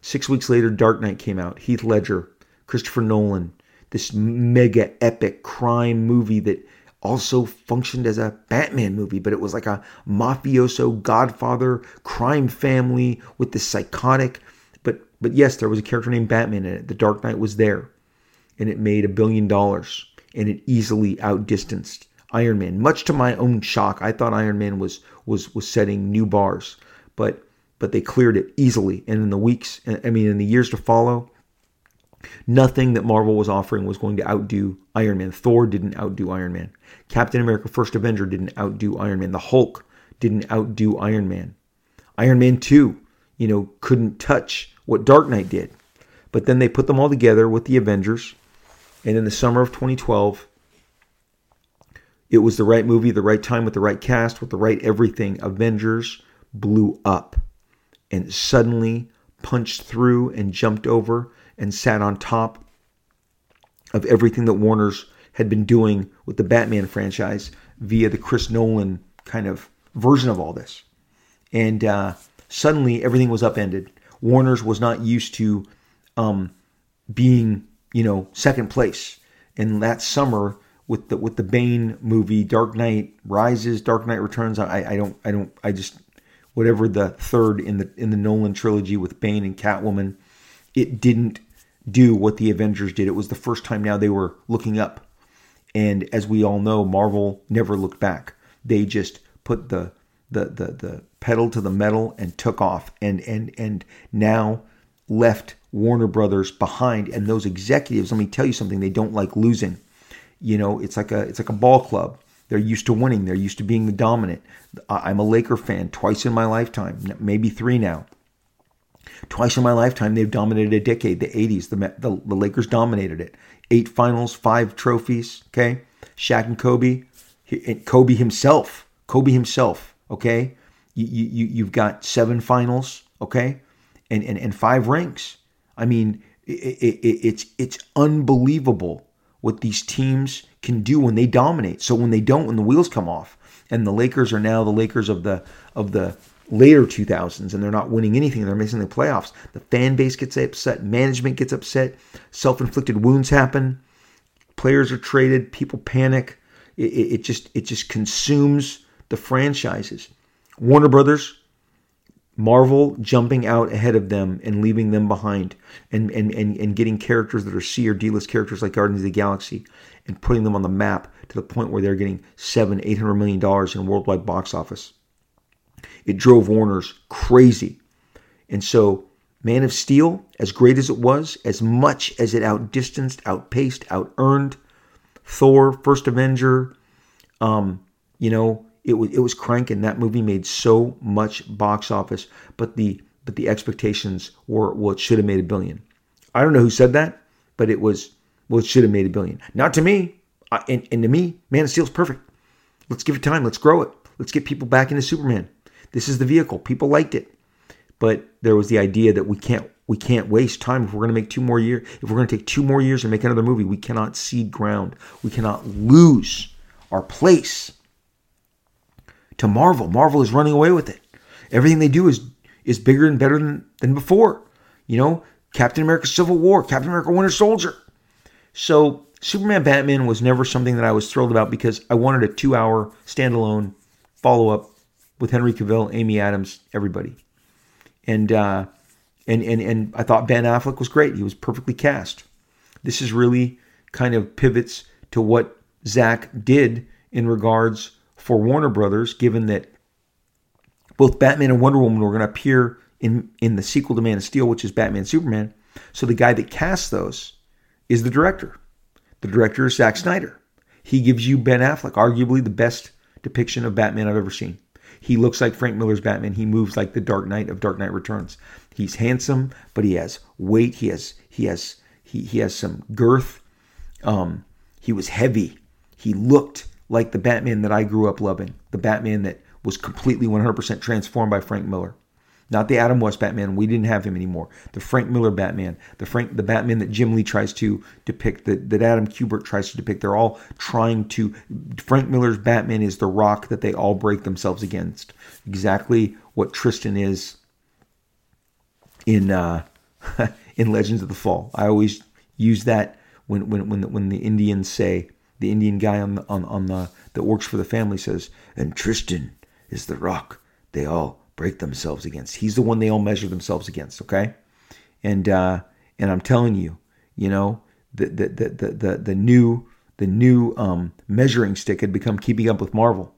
six weeks later, Dark Knight came out. Heath Ledger, Christopher Nolan, this mega epic crime movie that also functioned as a Batman movie, but it was like a mafioso Godfather crime family with this psychotic. But but yes, there was a character named Batman in it. The Dark Knight was there, and it made a billion dollars, and it easily outdistanced Iron Man. Much to my own shock, I thought Iron Man was was was setting new bars, but but they cleared it easily. And in the weeks, I mean, in the years to follow, nothing that Marvel was offering was going to outdo Iron Man. Thor didn't outdo Iron Man. Captain America: First Avenger didn't outdo Iron Man. The Hulk didn't outdo Iron Man. Iron Man Two, you know, couldn't touch what Dark Knight did. But then they put them all together with the Avengers, and in the summer of 2012 It was the right movie, the right time, with the right cast, with the right everything. Avengers blew up and suddenly punched through and jumped over and sat on top of everything that Warner's had been doing with the Batman franchise via the Chris Nolan kind of version of all this. And uh, suddenly everything was upended. Warner's was not used to um, being, you know, second place. And that summer with the with the Bane movie, Dark Knight Rises, Dark Knight Returns, I, I don't I don't I just whatever the third in the in the Nolan trilogy with Bane and Catwoman, it didn't do what the Avengers did. It was the first time now they were looking up. And as we all know, Marvel never looked back. They just put the the the, the pedal to the metal and took off and and and now left Warner Brothers behind and those executives, let me tell you something, they don't like losing. You know, it's like a it's like a ball club. They're used to winning. They're used to being the dominant. I'm a Laker fan twice in my lifetime, maybe three now. Twice in my lifetime, they've dominated a decade. The 80s, the, the, the Lakers dominated it. Eight finals, five trophies. Okay, Shaq and Kobe, Kobe himself, Kobe himself. Okay, you, you you've got seven finals. Okay, and and, and five rings. I mean, it, it, it's it's unbelievable what these teams can do when they dominate. So when they don't, when the wheels come off, and the Lakers are now the Lakers of the of the later 2000s and they're not winning anything they're missing the playoffs the fan base gets upset management gets upset self-inflicted wounds happen players are traded people panic it, it, it just it just consumes the franchises warner brothers Marvel jumping out ahead of them and leaving them behind and, and, and, and getting characters that are C or D list characters like Guardians of the Galaxy and putting them on the map to the point where they're getting seven, eight hundred million dollars in worldwide box office. It drove Warner's crazy. And so Man of Steel, as great as it was, as much as it outdistanced, outpaced, outearned Thor, First Avenger, um, you know, it was it was cranking. That movie made so much box office, but the but the expectations were well, it should have made a billion. I don't know who said that, but it was well, it should have made a billion. Not to me, I, and, and to me, Man of Steel's perfect. Let's give it time. Let's grow it. Let's get people back into Superman. This is the vehicle. People liked it, but there was the idea that we can't we can't waste time if we're going to make two more years. If we're going to take two more years and make another movie, we cannot cede ground. We cannot lose our place to Marvel. Marvel is running away with it. Everything they do is is bigger and better than, than before. You know, Captain America Civil War, Captain America Winter Soldier. So Superman Batman was never something that I was thrilled about because I wanted a two hour standalone follow up with Henry Cavill, Amy Adams, everybody. And uh, and and and I thought Ben Affleck was great. He was perfectly cast. This is really kind of pivots to what Zack did in regards for Warner Brothers, given that both Batman and Wonder Woman were going to appear in, in the sequel to Man of Steel, which is Batman Superman. So the guy that casts those is the director. The director is Zack Snyder. He gives you Ben Affleck, arguably the best depiction of Batman I've ever seen. He looks like Frank Miller's Batman. He moves like the Dark Knight of Dark Knight Returns. He's handsome, but he has weight. He has he has he, he has some girth. Um, he was heavy. He looked like the Batman that I grew up loving, the Batman that was completely 100% transformed by Frank Miller. Not the Adam West Batman. We didn't have him anymore. The Frank Miller Batman, the Frank, the Batman that Jim Lee tries to depict, that, that Adam Kubert tries to depict. They're all trying to. Frank Miller's Batman is the rock that they all break themselves against. Exactly what Tristan is in uh, <laughs> in Legends of the Fall. I always use that when when when the, when the Indians say the Indian guy on the, on on the that works for the family says, and Tristan is the rock they all break themselves against. He's the one they all measure themselves against. Okay, and uh, and I'm telling you, you know, the the the the the, the new the new um, measuring stick had become keeping up with Marvel,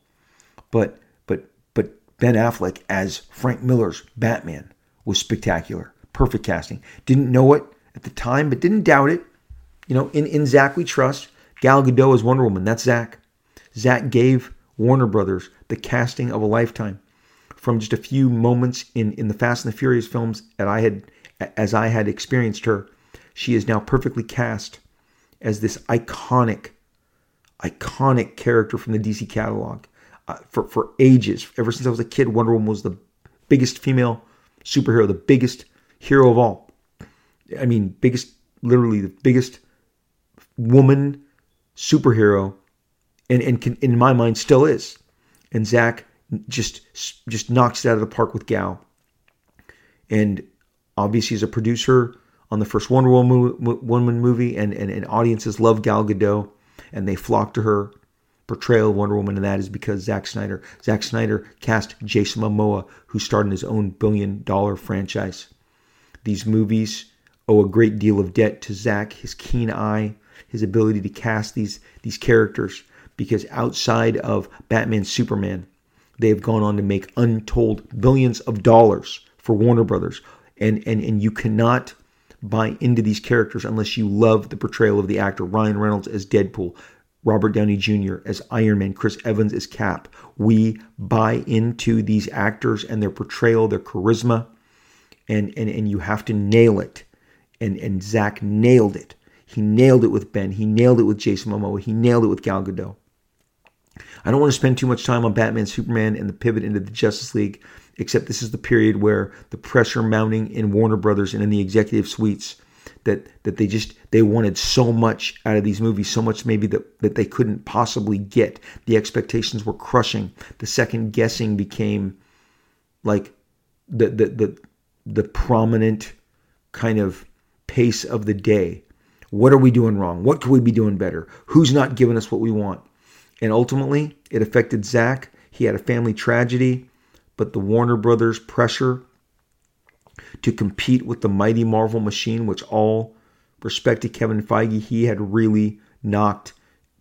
but but but Ben Affleck as Frank Miller's Batman was spectacular, perfect casting. Didn't know it at the time, but didn't doubt it. You know, in in Zack we trust. Gal Gadot as Wonder Woman. That's Zack. Zack gave Warner Brothers the casting of a lifetime. From just a few moments in, in the Fast and the Furious films that I had as I had experienced her, she is now perfectly cast as this iconic, iconic character from the DC catalog uh, for for ages. Ever since I was a kid, Wonder Woman was the biggest female superhero, the biggest hero of all. I mean, biggest, literally the biggest woman superhero, and and can, in my mind still is. And Zack just just knocks it out of the park with Gal. And obviously, as a producer on the first Wonder Woman movie, and, and, and audiences love Gal Gadot, and they flock to her portrayal of Wonder Woman, and that is because Zack Snyder. Zack Snyder cast Jason Momoa, who starred in his own billion dollar franchise. These movies owe a great deal of debt to Zack, his keen eye, his ability to cast these these characters, because outside of Batman Superman, they have gone on to make untold billions of dollars for Warner Brothers. And and and you cannot buy into these characters unless you love the portrayal of the actor Ryan Reynolds as Deadpool, Robert Downey Jr. as Iron Man, Chris Evans as Cap. We buy into these actors and their portrayal, their charisma, and and, and you have to nail it. And and Zack nailed it. He nailed it with Ben. He nailed it with Jason Momoa. He nailed it with Gal Gadot. I don't want to spend too much time on Batman, Superman, and the pivot into the Justice League, except this is the period where the pressure mounting in Warner Brothers and in the executive suites that that they just they wanted so much out of these movies, so much maybe that, that they couldn't possibly get. The expectations were crushing. The second guessing became like the the the, the prominent kind of pace of the day. What are we doing wrong? What could we be doing better? Who's not giving us what we want? And ultimately, it affected Zack. He had a family tragedy, but the Warner Brothers pressure to compete with the mighty Marvel machine, which all respect to Kevin Feige, he had really knocked,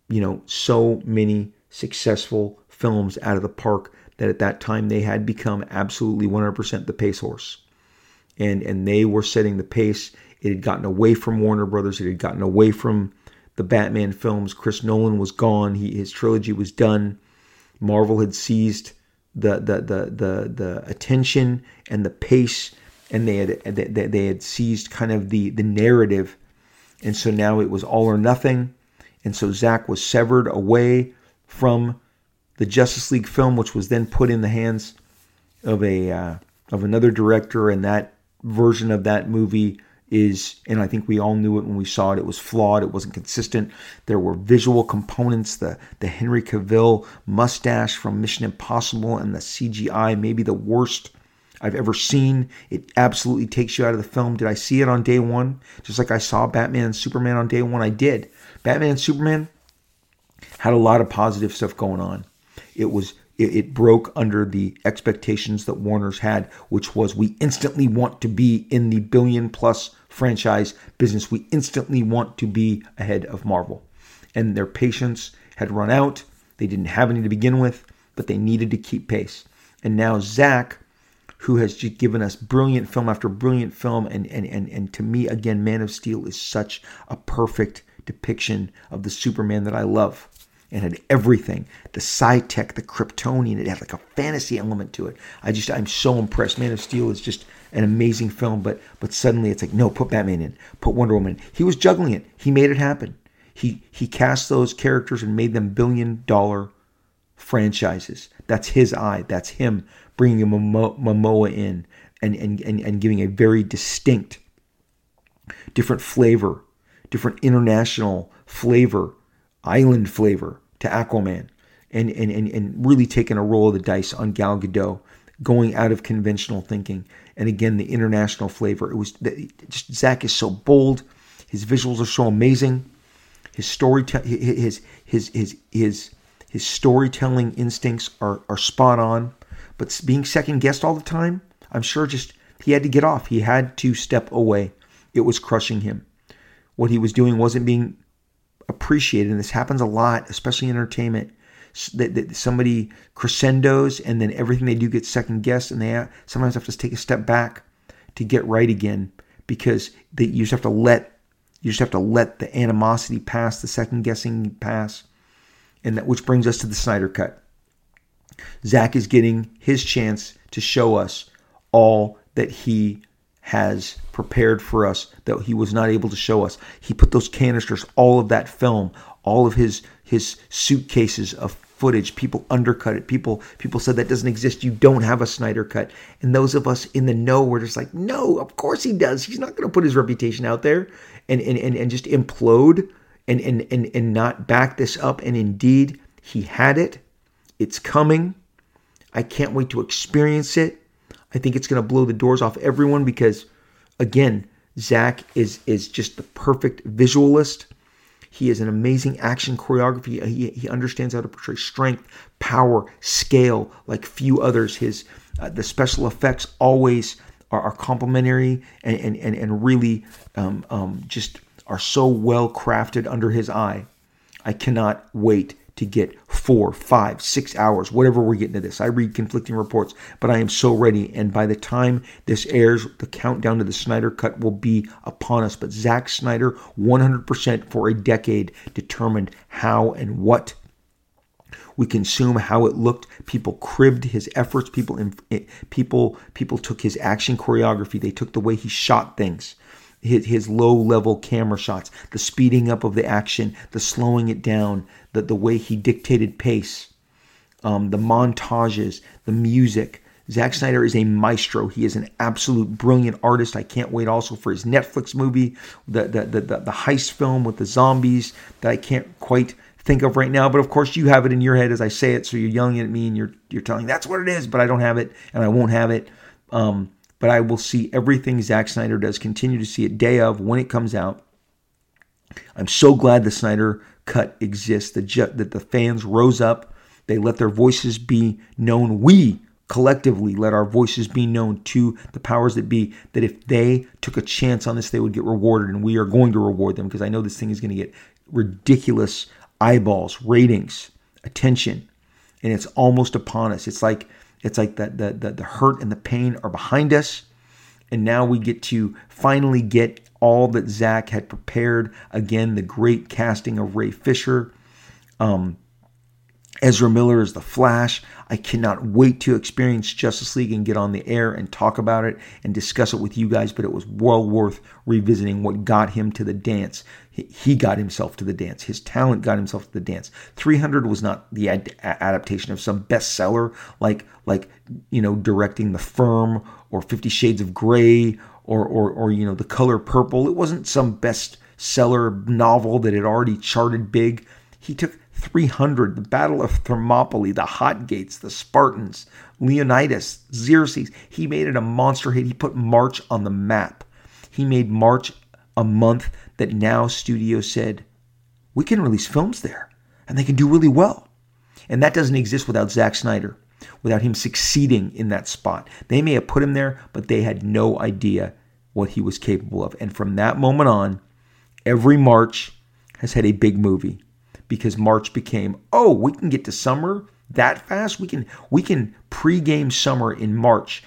you know, so many successful films out of the park that at that time they had become absolutely 100% the pace horse. And and they were setting the pace. It had gotten away from Warner Brothers. It had gotten away from the Batman films. Chris Nolan was gone. He, his trilogy was done. Marvel had seized the the the the, the attention and the pace and they had they, they had seized kind of the the narrative, and so now it was all or nothing, and so Zack was severed away from the Justice League film, which was then put in the hands of a uh, of another director, and that version of that movie is, and I think we all knew it when we saw it. It was flawed. It wasn't consistent. There were visual components. The the Henry Cavill mustache from Mission Impossible and the CGI, maybe the worst I've ever seen. It absolutely takes you out of the film. Did I see it on day one? Just like I saw Batman and Superman on day one, I did. Batman and Superman had a lot of positive stuff going on. It was it, broke under the expectations that Warner's had, which was we instantly want to be in the billion plus franchise business. We instantly want to be ahead of Marvel. And their patience had run out. They didn't have any to begin with, but they needed to keep pace. And now Zack, who has just given us brilliant film after brilliant film. And, and, and, and to me, again, Man of Steel is such a perfect depiction of the Superman that I love. And had everything the sci tech, the Kryptonian, it had like a fantasy element to it. I just, I'm so impressed. Man of Steel is just an amazing film, but but suddenly it's like, no, put Batman in, put Wonder Woman. He was juggling it. He made it happen. He he cast those characters and made them billion dollar franchises. That's his eye. That's him bringing a Momoa in and, and, and, and giving a very distinct, different flavor, different international flavor, island flavor to Aquaman. And, and, and, and really taking a roll of the dice on Gal Gadot, going out of conventional thinking. And again, the international flavor. It was just Zack is so bold. His visuals are so amazing. His story, his his his his his storytelling instincts are, are spot on, but being second guessed all the time, I'm sure just he had to get off. He had to step away. It was crushing him. What he was doing wasn't being appreciated, and this happens a lot, especially in entertainment. That, that somebody crescendos and then everything they do gets second guessed, and they sometimes have to take a step back to get right again because they, you just have to let you just have to let the animosity pass, the second guessing pass, and that which brings us to the Snyder Cut. Zack is getting his chance to show us all that he has prepared for us that he was not able to show us. He put those canisters, all of that film, all of his his suitcases of footage. People undercut it. People people said that doesn't exist. You don't have a Snyder cut. And those of us in the know were just like, no, of course he does. He's not going to put his reputation out there and and and, and just implode and, and and and not back this up. And indeed, he had it. It's coming. I can't wait to experience it. I think it's going to blow the doors off everyone because, again, Zack is is just the perfect visualist. He is an amazing action choreography. He, he understands how to portray strength, power, scale like few others. His uh, the special effects always are, are complementary and, and, and, and really um, um, just are so well crafted under his eye. I cannot wait to get four, five, six hours, whatever we're getting to this. I read conflicting reports, but I am so ready. And by the time this airs, the countdown to the Snyder Cut will be upon us. But Zack Snyder, 100% for a decade, determined how and what we consume how it looked people cribbed his efforts people eh, people people took his action choreography they took the way he shot things his, his low level camera shots, the speeding up of the action, the slowing it down, the, the way he dictated pace, um, the montages, the music. Zack Snyder is a maestro. He is an absolute brilliant artist. I can't wait also for his Netflix movie, the, the, the, the, the heist film with the zombies that I can't quite think of right now. But of course, you have it in your head as I say it, so you're yelling at me and you're you're telling that's what it is, but I don't have it and I won't have it. Um, but I will see everything Zack Snyder does, continue to see it day of when it comes out. I'm so glad the Snyder cut exists, that, ju- that the fans rose up. They let their voices be known. We collectively let our voices be known to the powers that be that if they took a chance on this, they would get rewarded. And we are going to reward them because I know this thing is going to get ridiculous eyeballs, ratings, attention. And it's almost upon us. It's like it's like that the, the, the hurt and the pain are behind us. And now we get to finally get all that Zack had prepared. Again, the great casting of Ray Fisher. Um, Ezra Miller is the Flash. I cannot wait to experience Justice League and get on the air and talk about it and discuss it with you guys. But it was well worth revisiting what got him to the dance. He got himself to the dance. His talent got himself to the dance. 300 was not the ad- adaptation of some bestseller like like you know directing The Firm or Fifty Shades of Grey or or or you know The Color Purple. It wasn't some bestseller novel that had already charted big. He took 300, the Battle of Thermopylae, the Hot Gates, the Spartans, Leonidas, Xerxes. He made it a monster hit. He put March on the map. He made March a month that now studios said, we can release films there and they can do really well. And that doesn't exist without Zack Snyder, without him succeeding in that spot. They may have put him there, but they had no idea what he was capable of. And from that moment on, every March has had a big movie because March became, oh, we can get to summer that fast. We can we can pregame summer in March.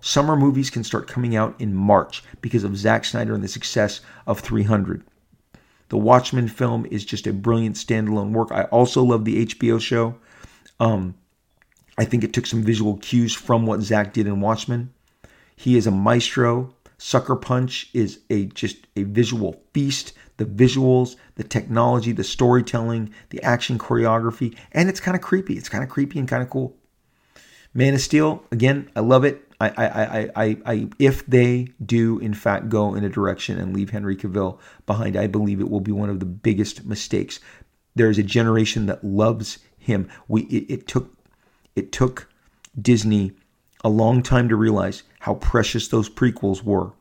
Summer movies can start coming out in March because of Zack Snyder and the success of 300. The Watchmen film is just a brilliant standalone work. I also love the HBO show. Um, I think it took some visual cues from what Zack did in Watchmen. He is a maestro. Sucker Punch is a just a visual feast the visuals, the technology, the storytelling, the action choreography, and it's kind of creepy. It's kind of creepy and kind of cool. Man of Steel, again, I love it. I, I, I, I, I, if they do in fact go in a direction and leave Henry Cavill behind, I believe it will be one of the biggest mistakes. There is a generation that loves him. We, it, it took, it took Disney a long time to realize how precious those prequels were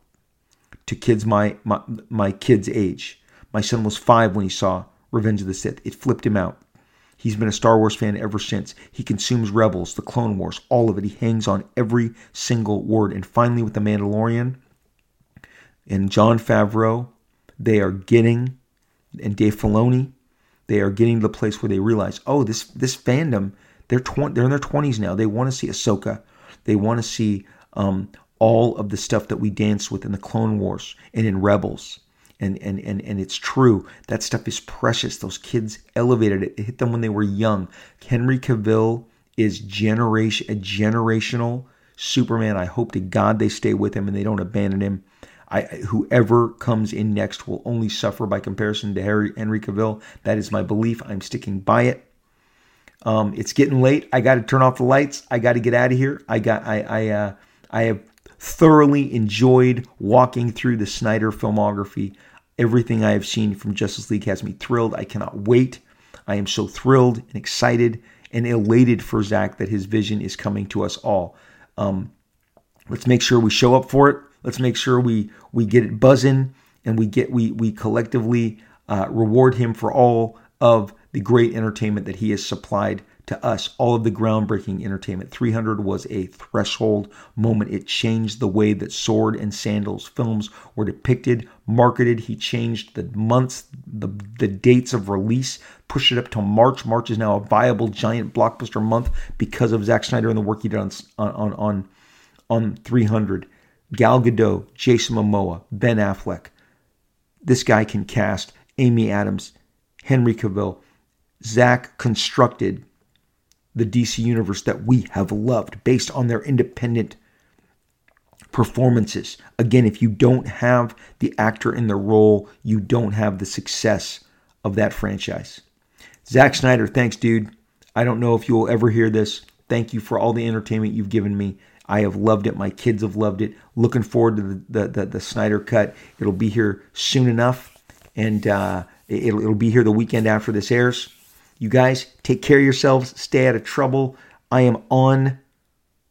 to kids my, my, my kids' age. My son was five when he saw Revenge of the Sith. It flipped him out. He's been a Star Wars fan ever since. He consumes Rebels, the Clone Wars, all of it. He hangs on every single word. And finally, with The Mandalorian and Jon Favreau, they are getting, and Dave Filoni, they are getting to the place where they realize, oh, this this fandom, they're tw- they're in their twenties now. They want to see Ahsoka. They want to see um, all of the stuff that we danced with in the Clone Wars and in Rebels and and and and it's true. That stuff is precious. Those kids elevated it. It hit them when they were young. Henry Cavill is generation a generational Superman. I hope to God they stay with him and they don't abandon him. I, whoever comes in next will only suffer by comparison to Harry Henry Cavill. That is my belief. I'm sticking by it. Um, it's getting late. I got to turn off the lights. I got to get out of here. I got. I. I. Uh, I have thoroughly enjoyed walking through the Snyder filmography. Everything I have seen from Justice League has me thrilled. I cannot wait. I am so thrilled and excited and elated for Zack that his vision is coming to us all. Um, let's make sure we show up for it. Let's make sure we we get it buzzing and we get we we collectively uh, reward him for all of the great entertainment that he has supplied to us, all of the groundbreaking entertainment. 300 was a threshold moment. It changed the way that Sword and Sandals films were depicted, marketed. He changed the months, the, the dates of release, pushed it up to March. March is now a viable giant blockbuster month because of Zack Snyder and the work he did on, on, on, on 300. Gal Gadot, Jason Momoa, Ben Affleck. This guy can cast Amy Adams, Henry Cavill, Zack constructed the DC universe that we have loved based on their independent performances. Again, if you don't have the actor in the role, you don't have the success of that franchise. Zack Snyder, thanks, dude. I don't know if you will ever hear this. Thank you for all the entertainment you've given me. I have loved it. My kids have loved it. Looking forward to the, the, the, the Snyder cut. It'll be here soon enough, and uh, it'll, it'll be here the weekend after this airs. You guys take care of yourselves, stay out of trouble. I am on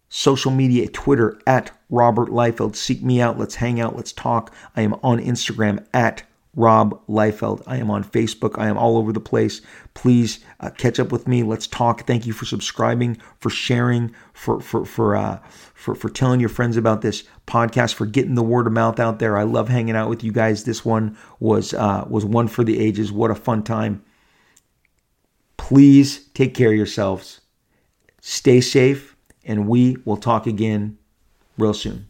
social media, Twitter at Robert Liefeld. Seek me out. Let's hang out. Let's talk. I am on Instagram at Rob Liefeld. I am on Facebook. I am all over the place. Please uh, catch up with me. Let's talk. Thank you for subscribing, for sharing, for for for uh, for for telling your friends about this podcast, for getting the word of mouth out there. I love hanging out with you guys. This one was uh, was one for the ages. What a fun time. Please take care of yourselves. Stay safe, and we will talk again real soon.